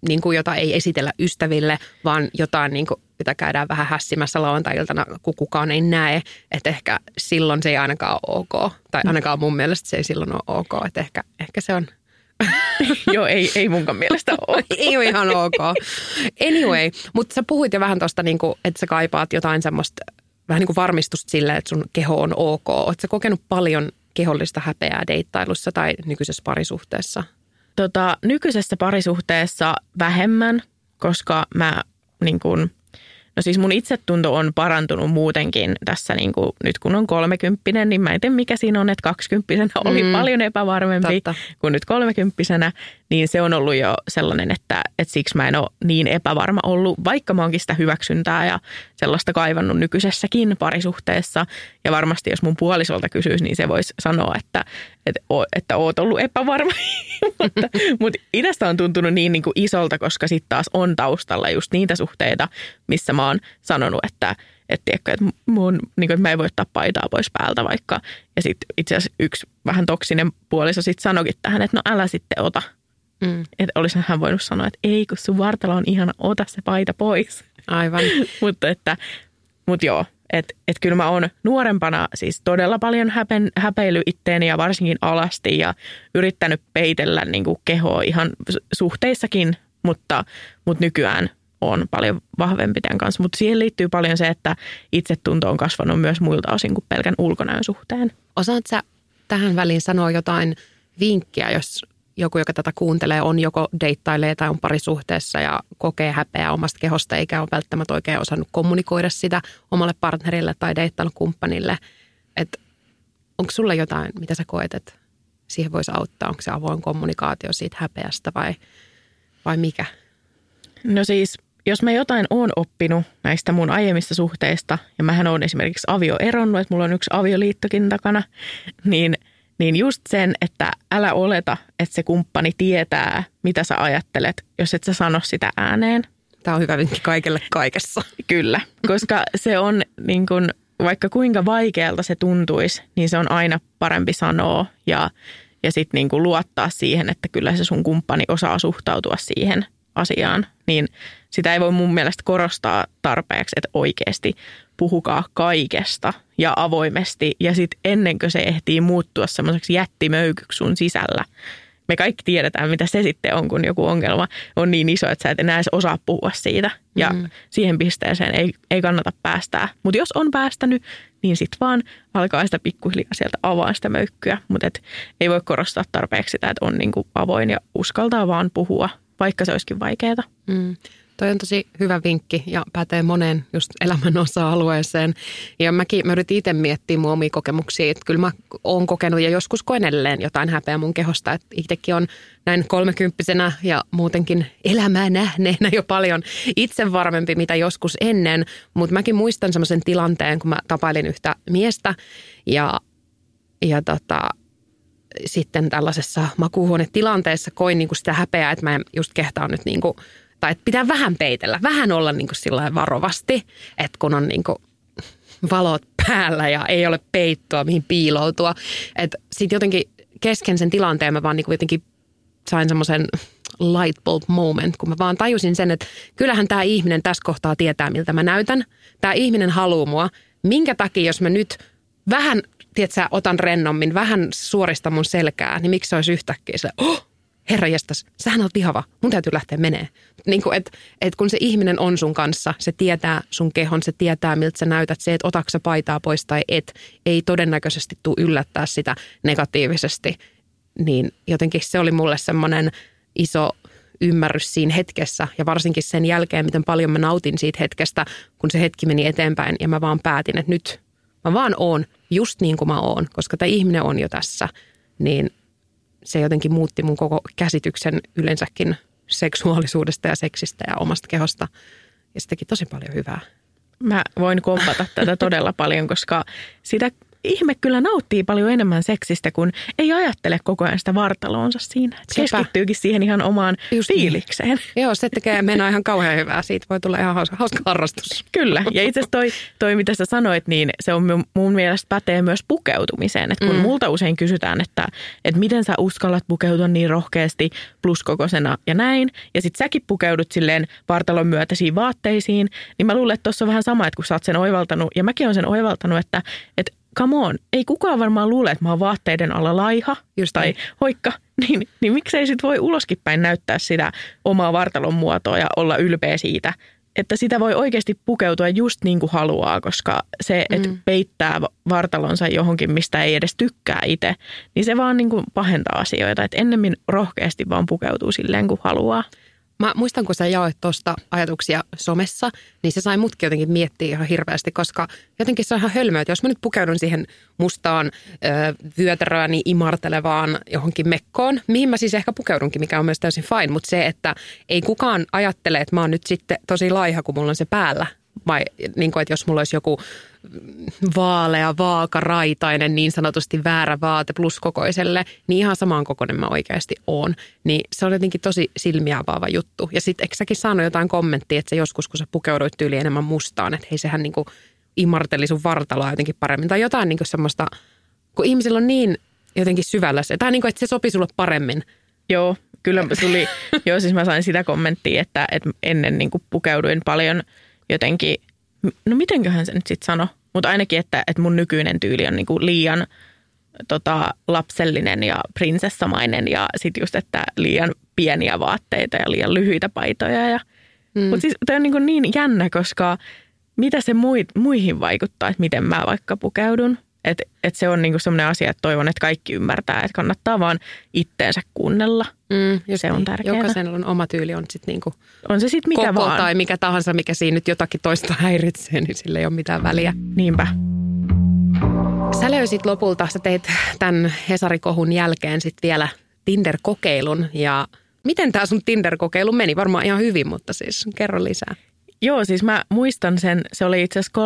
niin kuin, jota ei esitellä ystäville, vaan jotain, niin kuin, jota käydään vähän hässimässä lauantai-iltana, kun kukaan ei näe. Että ehkä silloin se ei ainakaan ole ok. Tai ainakaan mun mielestä se ei silloin ole ok. Että ehkä, ehkä se on Joo, ei, ei munkaan mielestä ole. ei ole ihan ok. Anyway, mutta sä puhuit jo vähän tuosta, niin että sä kaipaat jotain semmoista vähän niin kuin varmistusta sille, että sun keho on ok. Oletko sä kokenut paljon kehollista häpeää deittailussa tai nykyisessä parisuhteessa? Tota, nykyisessä parisuhteessa vähemmän, koska mä niin kuin – No siis mun itsetunto on parantunut muutenkin tässä niin kuin, nyt kun on kolmekymppinen, niin mä en tiedä mikä siinä on, että kaksikymppisenä oli mm. paljon epävarmempi Totta. kuin nyt kolmekymppisenä, niin se on ollut jo sellainen, että, että siksi mä en ole niin epävarma ollut, vaikka mä oonkin sitä hyväksyntää ja sellaista kaivannut nykyisessäkin parisuhteessa. Ja varmasti jos mun puolisolta kysyisi, niin se voisi sanoa, että, että, että oot ollut epävarma. mutta, mutta itsestä on tuntunut niin, niin kuin isolta, koska sitten taas on taustalla just niitä suhteita, missä mä oon sanonut, että, että, tiedätkö, että, mun, niin kuin, että mä en voi ottaa paitaa pois päältä vaikka. Ja sitten itse asiassa yksi vähän toksinen puoliso sitten sanoikin tähän, että no älä sitten ota. Mm. Että olisi hän voinut sanoa, että ei kun sun vartalo on ihana, ota se paita pois. Aivan. mutta että, mutta joo, että et kyllä mä oon nuorempana siis todella paljon häpen, häpeily itteeni ja varsinkin alasti ja yrittänyt peitellä niin kuin kehoa ihan suhteissakin, mutta, mutta nykyään on paljon vahvempi tämän kanssa. Mutta siihen liittyy paljon se, että itsetunto on kasvanut myös muilta osin kuin pelkän ulkonäön suhteen. Osaat sä tähän väliin sanoa jotain vinkkiä, jos joku, joka tätä kuuntelee, on joko deittailee tai on parisuhteessa ja kokee häpeää omasta kehosta, eikä ole välttämättä oikein osannut kommunikoida sitä omalle partnerille tai deittailukumppanille. Että onko sulle jotain, mitä sä koet, että siihen voisi auttaa? Onko se avoin kommunikaatio siitä häpeästä vai, vai mikä? No siis, jos mä jotain oon oppinut näistä mun aiemmista suhteista, ja mähän on esimerkiksi avio eronnut, että mulla on yksi avioliittokin takana, niin – niin just sen, että älä oleta, että se kumppani tietää, mitä sä ajattelet, jos et sä sano sitä ääneen. Tämä on hyvä vinkki kaikille kaikessa. Kyllä, koska se on niin kun, vaikka kuinka vaikealta se tuntuisi, niin se on aina parempi sanoa ja, ja sitten niin luottaa siihen, että kyllä se sun kumppani osaa suhtautua siihen asiaan. Niin sitä ei voi mun mielestä korostaa tarpeeksi, että oikeasti puhukaa kaikesta ja avoimesti. Ja sitten ennen kuin se ehtii muuttua semmoiseksi jättimöykyksi sun sisällä, me kaikki tiedetään, mitä se sitten on, kun joku ongelma on niin iso, että sä et enää edes osaa puhua siitä. Ja mm. siihen pisteeseen ei, ei kannata päästää. Mutta jos on päästänyt, niin sitten vaan alkaa sitä pikkuhiljaa sieltä avaa sitä möykkyä. Mutta ei voi korostaa tarpeeksi sitä, että on niinku avoin ja uskaltaa vaan puhua, vaikka se olisikin vaikeaa. Mm. Toi on tosi hyvä vinkki ja pätee moneen just elämän osa-alueeseen. Ja mäkin mä yritin itse miettiä mun omia kokemuksia, että kyllä mä oon kokenut ja joskus koen edelleen jotain häpeä mun kehosta. Että itsekin on näin kolmekymppisenä ja muutenkin elämää nähneenä jo paljon itse varmempi mitä joskus ennen. Mutta mäkin muistan semmoisen tilanteen, kun mä tapailin yhtä miestä ja, ja tota, sitten tällaisessa makuuhuonetilanteessa koin niinku sitä häpeää, että mä en just kehtaa nyt niinku – tai että pitää vähän peitellä, vähän olla niin kuin sillä varovasti, että kun on niin kuin valot päällä ja ei ole peittoa, mihin piiloutua. Että sitten jotenkin kesken sen tilanteen mä vaan niin kuin jotenkin sain semmoisen light bulb moment, kun mä vaan tajusin sen, että kyllähän tämä ihminen tässä kohtaa tietää, miltä mä näytän. Tämä ihminen haluaa mua. Minkä takia, jos mä nyt vähän, tiedätkö, otan rennommin, vähän suorista mun selkää, niin miksi se olisi yhtäkkiä se, oh, herra jestas, sähän on lihava, mun täytyy lähteä menee. Niin kuin, et, et kun se ihminen on sun kanssa, se tietää sun kehon, se tietää miltä sä näytät, se, että otaksa paitaa pois tai et, ei todennäköisesti tule yllättää sitä negatiivisesti. Niin jotenkin se oli mulle semmoinen iso ymmärrys siinä hetkessä ja varsinkin sen jälkeen, miten paljon mä nautin siitä hetkestä, kun se hetki meni eteenpäin ja mä vaan päätin, että nyt mä vaan oon just niin kuin mä oon, koska tämä ihminen on jo tässä, niin – se jotenkin muutti mun koko käsityksen yleensäkin seksuaalisuudesta ja seksistä ja omasta kehosta. Ja se teki tosi paljon hyvää. Mä voin kompata tätä todella paljon, koska sitä ihme kyllä nauttii paljon enemmän seksistä, kun ei ajattele koko ajan sitä vartaloonsa siinä. Sepä. Keskittyykin siihen ihan omaan Just niin. fiilikseen. Niin. Joo, se tekee mennä ihan kauhean hyvää. Siitä voi tulla ihan hauska, hauska harrastus. Kyllä, ja itse asiassa toi, toi, mitä sä sanoit, niin se on mun mielestä pätee myös pukeutumiseen. Että kun mm. multa usein kysytään, että, että miten sä uskallat pukeutua niin rohkeasti pluskokosena ja näin, ja sit säkin pukeudut silleen vartalon myötäisiin vaatteisiin, niin mä luulen, että tuossa on vähän sama, että kun sä oot sen oivaltanut, ja mäkin olen sen oivaltanut, että, että come on, ei kukaan varmaan luule, että mä oon vaatteiden alla laiha Just tai niin. hoikka, niin, niin miksei sit voi uloskin päin näyttää sitä omaa vartalon muotoa ja olla ylpeä siitä, että sitä voi oikeasti pukeutua just niin kuin haluaa, koska se, että mm. peittää vartalonsa johonkin, mistä ei edes tykkää itse, niin se vaan niin kuin pahentaa asioita. Että ennemmin rohkeasti vaan pukeutuu silleen kuin haluaa. Mä muistan, kun sä jaoit tuosta ajatuksia somessa, niin se sai mutkin jotenkin miettiä ihan hirveästi, koska jotenkin se on ihan hölmöä, että jos mä nyt pukeudun siihen mustaan vyötäröäni imartelevaan johonkin mekkoon, mihin mä siis ehkä pukeudunkin, mikä on myös täysin fine, mutta se, että ei kukaan ajattele, että mä oon nyt sitten tosi laiha, kun mulla on se päällä, vai niin kuin, että jos mulla olisi joku vaalea, vaakaraitainen, niin sanotusti väärä vaate pluskokoiselle, niin ihan samaan kokoinen mä oikeasti oon. Niin se on jotenkin tosi silmiä avaava juttu. Ja sitten eikö säkin saanut jotain kommenttia, että se joskus, kun sä pukeuduit tyyli enemmän mustaan, että hei sehän niin kuin imarteli sun vartaloa jotenkin paremmin. Tai jotain niin kuin semmoista, kun ihmisillä on niin jotenkin syvällä se, tai niin kuin, että se sopii sulle paremmin. Joo, kyllä tuli, joo siis mä sain sitä kommenttia, että, että ennen niin kuin pukeuduin paljon jotenkin, no mitenköhän se nyt sitten sano, mutta ainakin, että, että mun nykyinen tyyli on niin kuin liian tota, lapsellinen ja prinsessamainen ja sitten just, että liian pieniä vaatteita ja liian lyhyitä paitoja. Ja, mm. Mutta siis tämä on niin, niin jännä, koska mitä se muihin vaikuttaa, että miten mä vaikka pukeudun. Että et se on niinku sellainen asia, että toivon, että kaikki ymmärtää, että kannattaa vaan itteensä kuunnella. Mm, se on niin. tärkeää. Jokaisen on oma tyyli, on sitten niinku on se sit mikä koko vaan. tai mikä tahansa, mikä siinä nyt jotakin toista häiritsee, niin sillä ei ole mitään väliä. Niinpä. Sä löysit lopulta, sä teit tämän Hesarikohun jälkeen sitten vielä Tinder-kokeilun ja miten tämä sun Tinder-kokeilu meni? Varmaan ihan hyvin, mutta siis kerro lisää. Joo, siis mä muistan sen, se oli itse asiassa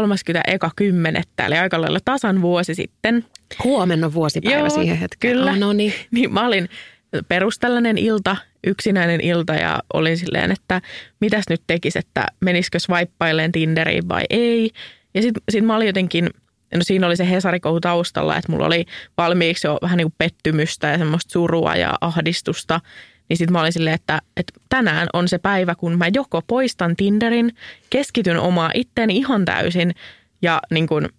30.10. eli aika lailla tasan vuosi sitten. Huomenna vuosipäivä Joo, siihen hetkeen. Kyllä. Oh, no niin. niin. Mä olin perustellainen ilta, yksinäinen ilta ja olin silleen, että mitäs nyt tekisi, että menisikö swipeaileen Tinderiin vai ei. Ja sitten sit mä olin jotenkin, no siinä oli se Hesarikohu taustalla, että mulla oli valmiiksi jo vähän niin kuin pettymystä ja semmoista surua ja ahdistusta – niin sitten mä olin silleen, että, että tänään on se päivä, kun mä joko poistan Tinderin, keskityn omaa itteeni ihan täysin ja niin kun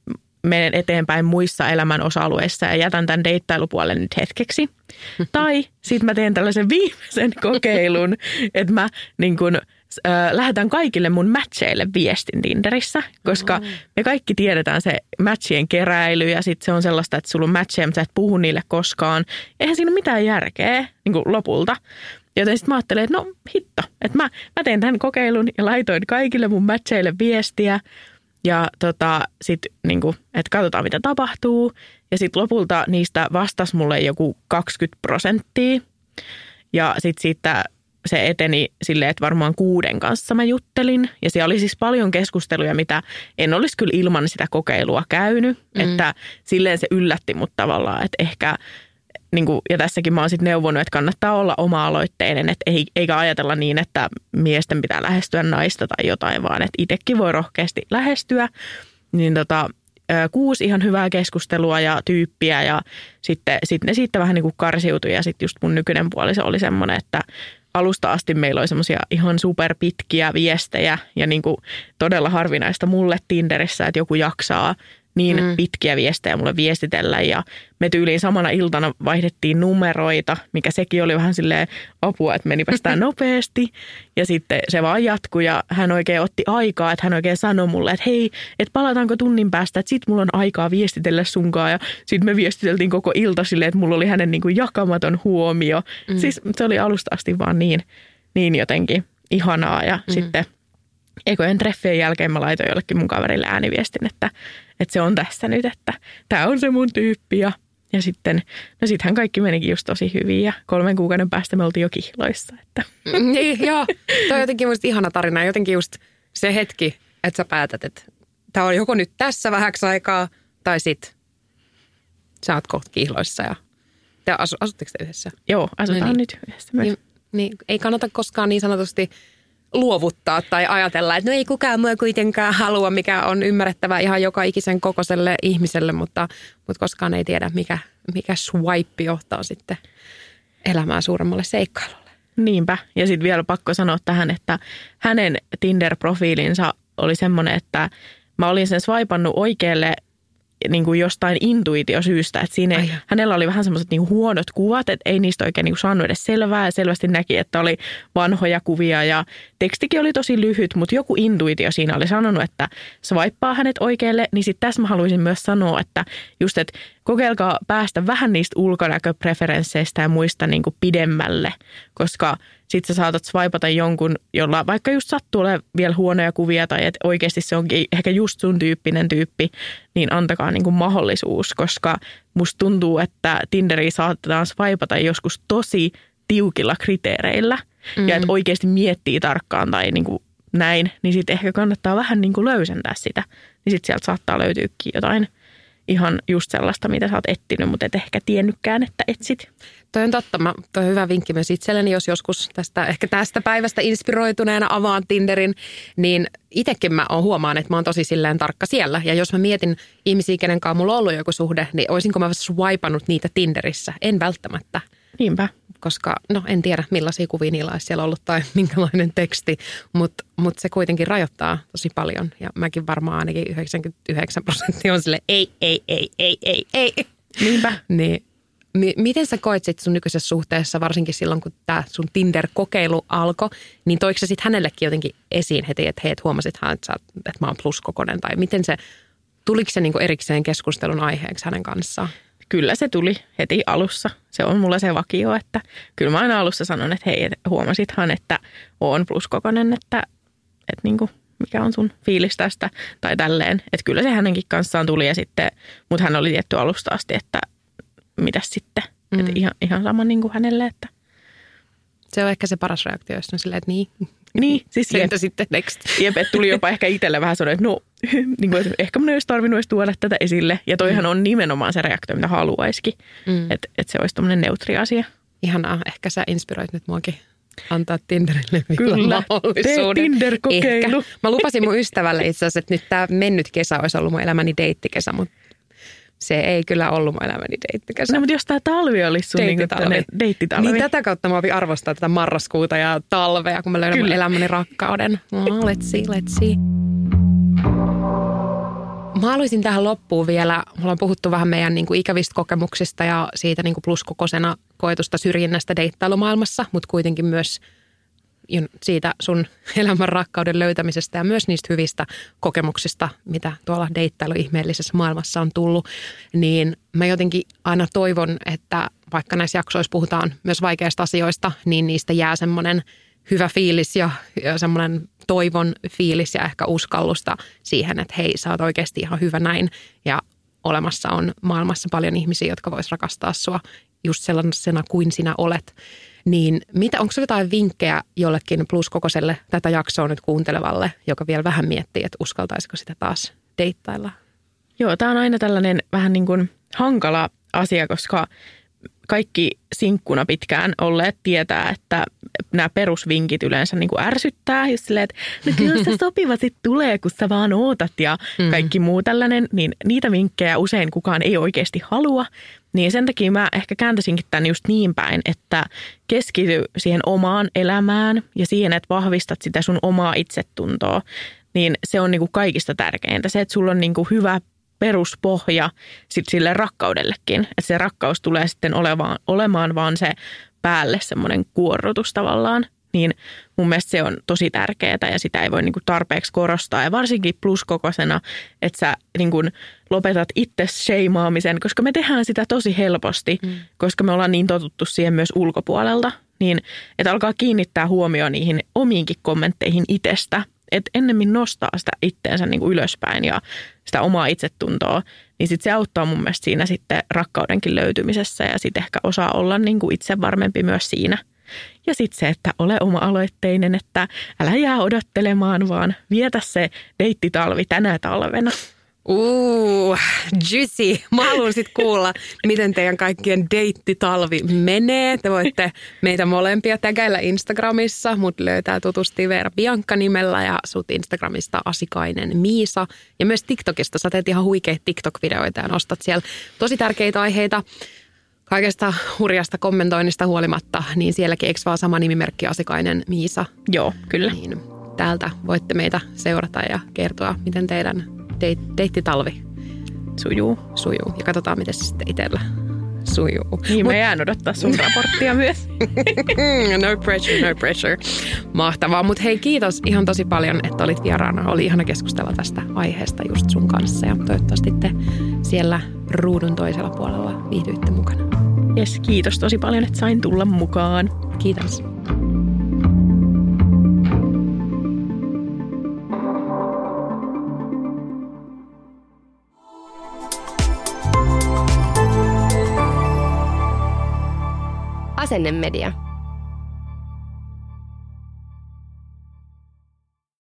menen eteenpäin muissa elämän osa-alueissa ja jätän tämän deittailupuolen nyt hetkeksi. tai sitten mä teen tällaisen viimeisen kokeilun, että mä niin kun, äh, lähetän kaikille mun matcheille viestin Tinderissä, koska me kaikki tiedetään se matchien keräily ja sitten se on sellaista, että sulla on matcheja, mutta sä et puhu niille koskaan. Eihän siinä ole mitään järkeä niin kuin lopulta. Joten sitten mä ajattelin, että no hitto, että mä, mä teen tämän kokeilun ja laitoin kaikille mun matcheille viestiä. Ja tota, sitten niin että katsotaan mitä tapahtuu. Ja sitten lopulta niistä vastasi mulle joku 20 prosenttia. Ja sitten siitä se eteni silleen, että varmaan kuuden kanssa mä juttelin. Ja siellä oli siis paljon keskusteluja, mitä en olisi kyllä ilman sitä kokeilua käynyt. Mm. Että silleen se yllätti mut tavallaan, että ehkä, niin kuin, ja tässäkin mä oon sitten neuvonut, että kannattaa olla oma-aloitteinen, että ei, eikä ajatella niin, että miesten pitää lähestyä naista tai jotain, vaan että itsekin voi rohkeasti lähestyä. Niin tota, kuusi ihan hyvää keskustelua ja tyyppiä ja sitten sit ne siitä vähän niin kuin karsiutui ja sitten just mun nykyinen puoliso oli semmoinen, että alusta asti meillä oli semmoisia ihan superpitkiä viestejä ja niin kuin todella harvinaista mulle Tinderissä, että joku jaksaa niin mm. pitkiä viestejä mulle viestitellä ja me tyyliin samana iltana vaihdettiin numeroita, mikä sekin oli vähän silleen apua, että meni päästään nopeasti. Ja sitten se vaan jatkui ja hän oikein otti aikaa, että hän oikein sanoi mulle, että hei, että palataanko tunnin päästä, että sit mulla on aikaa viestitellä sunkaan. Ja sitten me viestiteltiin koko ilta silleen, että mulla oli hänen niin kuin jakamaton huomio. Mm. Siis se oli alusta asti vaan niin, niin jotenkin ihanaa ja mm. sitten – ekojen treffien jälkeen mä laitoin jollekin mun kaverille ääniviestin, että, että se on tässä nyt, että tämä on se mun tyyppi ja ja sitten, no sittenhän kaikki menikin just tosi hyvin ja kolmen kuukauden päästä me oltiin jo kihloissa. Että. Niin, joo, toi on jotenkin musta ihana tarina. Jotenkin just se hetki, että sä päätät, että tämä on joko nyt tässä vähäksi aikaa tai sit sä oot kohta kihloissa ja te asu, asutteko te yhdessä? Joo, asutaan no niin. nyt yhdessä myös. Niin, niin, ei kannata koskaan niin sanotusti luovuttaa tai ajatella, että no ei kukaan mua kuitenkaan halua, mikä on ymmärrettävä ihan joka ikisen kokoiselle ihmiselle, mutta, mutta koskaan ei tiedä, mikä, mikä swipe johtaa sitten elämää suuremmalle seikkailulle. Niinpä. Ja sitten vielä pakko sanoa tähän, että hänen Tinder-profiilinsa oli semmoinen, että mä olin sen swipannut oikealle niin kuin jostain intuitiosyystä, että siinä hänellä oli vähän semmoiset niin huonot kuvat, että ei niistä oikein niin kuin saanut edes selvää. Ja selvästi näki, että oli vanhoja kuvia ja tekstikin oli tosi lyhyt, mutta joku intuitio siinä oli sanonut, että swipeaa hänet oikealle, niin sitten tässä mä haluaisin myös sanoa, että just, että kokeilkaa päästä vähän niistä ulkonäköpreferensseistä ja muista niin kuin pidemmälle, koska sitten sä saatat swipata jonkun, jolla vaikka just sattuu olemaan vielä huonoja kuvia tai että oikeasti se onkin ehkä just sun tyyppinen tyyppi, niin antakaa niin kuin mahdollisuus, koska musta tuntuu, että Tinderi saatetaan swipata joskus tosi tiukilla kriteereillä mm. ja että oikeasti miettii tarkkaan tai niin kuin näin, niin sitten ehkä kannattaa vähän niin kuin löysentää sitä. Niin sitten sieltä saattaa löytyykin jotain ihan just sellaista, mitä sä oot etsinyt, mutta et ehkä tiennytkään, että etsit. Toi on totta. Mä, toi on hyvä vinkki myös itselleni, jos joskus tästä, ehkä tästä päivästä inspiroituneena avaan Tinderin, niin itsekin mä oon huomaan, että mä oon tosi silleen tarkka siellä. Ja jos mä mietin ihmisiä, kenen kanssa mulla on ollut joku suhde, niin olisinko mä swipannut niitä Tinderissä? En välttämättä. Niinpä. Koska, no en tiedä millaisia kuvia niillä olisi siellä ollut tai minkälainen teksti, mutta mut se kuitenkin rajoittaa tosi paljon. Ja mäkin varmaan ainakin 99 prosenttia on sille ei, ei, ei, ei, ei, ei. Niinpä. niin Miten sä koet sit sun nykyisessä suhteessa, varsinkin silloin kun tämä sun Tinder-kokeilu alkoi, niin toiko se sitten hänellekin jotenkin esiin heti, että hei, et huomasithan, että, sä, että mä oon pluskokonen, tai miten se, tuliko se niinku erikseen keskustelun aiheeksi hänen kanssaan? Kyllä se tuli heti alussa. Se on mulla se vakio, että kyllä mä aina alussa sanon, että hei, huomasithan, että oon pluskokonen, että, että niinku, mikä on sun fiilis tästä tai tälleen. Että kyllä se hänenkin kanssaan tuli ja sitten, mutta hän oli tietty alusta asti, että mitä sitten. Mm. Että ihan, ihan sama niin kuin hänelle, että se on ehkä se paras reaktio, jos on silleen, että niin. Niin, siis jep. sitten next? Jep, tuli jopa ehkä itselle vähän sellainen, että no, niin kuin, että ehkä mun ei olisi tarvinnut edes tuoda tätä esille. Ja toihan mm. on nimenomaan se reaktio, mitä haluaisikin. Mm. Että että se olisi tämmöinen neutri asia. Ihanaa, ehkä sä inspiroit nyt muakin antaa Tinderille vielä Kyllä, tee Tinder-kokeilu. Ehkä. Mä lupasin mun ystävälle itse asiassa, että nyt tämä mennyt kesä olisi ollut mun elämäni deittikesä, mutta se ei kyllä ollut mun elämäni deittikesä. No, mutta jos tämä talvi olisi sun deittitalvi. Niin, deittitalvi. Niin tätä kautta mä opin arvostaa tätä marraskuuta ja talvea, kun mä löydän mun elämäni rakkauden. No, let's see, let's see. Mä haluaisin tähän loppuun vielä, me ollaan puhuttu vähän meidän niin kuin ikävistä kokemuksista ja siitä niin kuin pluskokosena koetusta syrjinnästä deittailumaailmassa, mutta kuitenkin myös – siitä sun elämän rakkauden löytämisestä ja myös niistä hyvistä kokemuksista, mitä tuolla deittailu-ihmeellisessä maailmassa on tullut, niin mä jotenkin aina toivon, että vaikka näissä jaksoissa puhutaan myös vaikeista asioista, niin niistä jää semmoinen hyvä fiilis ja, ja semmoinen toivon fiilis ja ehkä uskallusta siihen, että hei, sä oot oikeasti ihan hyvä näin ja olemassa on maailmassa paljon ihmisiä, jotka vois rakastaa sua just sellaisena kuin sinä olet. Niin mitä, onko jotain vinkkejä jollekin pluskokoiselle tätä jaksoa nyt kuuntelevalle, joka vielä vähän miettii, että uskaltaisiko sitä taas deittailla? Joo, tämä on aina tällainen vähän niin kuin hankala asia, koska kaikki sinkkuna pitkään olleet tietää, että nämä perusvinkit yleensä niin kuin ärsyttää. Just silleen, että no kyllä se sopiva sitten tulee, kun sä vaan ootat ja mm. kaikki muu tällainen. Niin niitä vinkkejä usein kukaan ei oikeasti halua. Niin sen takia mä ehkä kääntäisinkin tämän just niin päin, että keskity siihen omaan elämään ja siihen, että vahvistat sitä sun omaa itsetuntoa. Niin se on niin kuin kaikista tärkeintä. Se, että sulla on niin kuin hyvä peruspohja sit sille rakkaudellekin. Että se rakkaus tulee sitten olevaan, olemaan vaan se päälle semmoinen kuorrutus tavallaan. Niin mun mielestä se on tosi tärkeää ja sitä ei voi niinku tarpeeksi korostaa. Ja varsinkin pluskokoisena, että sä niinku lopetat itse sheimaamisen, koska me tehdään sitä tosi helposti, mm. koska me ollaan niin totuttu siihen myös ulkopuolelta. Niin, että alkaa kiinnittää huomioon niihin omiinkin kommentteihin itsestä – että ennemmin nostaa sitä itteensä niin kuin ylöspäin ja sitä omaa itsetuntoa, niin sit se auttaa mun mielestä siinä sitten rakkaudenkin löytymisessä ja sitten ehkä osaa olla niin kuin itse varmempi myös siinä. Ja sitten se, että ole oma-aloitteinen, että älä jää odottelemaan, vaan vietä se deittitalvi tänä talvena. Uh, juicy. Mä haluan sitten kuulla, miten teidän kaikkien deittitalvi menee. Te voitte meitä molempia tägäillä Instagramissa. Mut löytää tutusti Veera Bianca nimellä ja sut Instagramista Asikainen Miisa. Ja myös TikTokista. Sä teet ihan huikeita TikTok-videoita ja nostat siellä tosi tärkeitä aiheita kaikesta hurjasta kommentoinnista huolimatta, niin sielläkin eikö vaan sama nimimerkki Asikainen Miisa? Joo, kyllä. Niin, täältä voitte meitä seurata ja kertoa, miten teidän deittitalvi sujuu. Sujuu. Ja katsotaan, miten se sitten itsellä sujuu. Niin, Mut... mä jään odottaa sun raporttia myös. no pressure, no pressure. Mahtavaa. Mutta hei, kiitos ihan tosi paljon, että olit vieraana. Oli ihana keskustella tästä aiheesta just sun kanssa. Ja toivottavasti te siellä ruudun toisella puolella viihdyitte mukana. Yes, kiitos tosi paljon, että sain tulla mukaan. Kiitos. Asennemedia.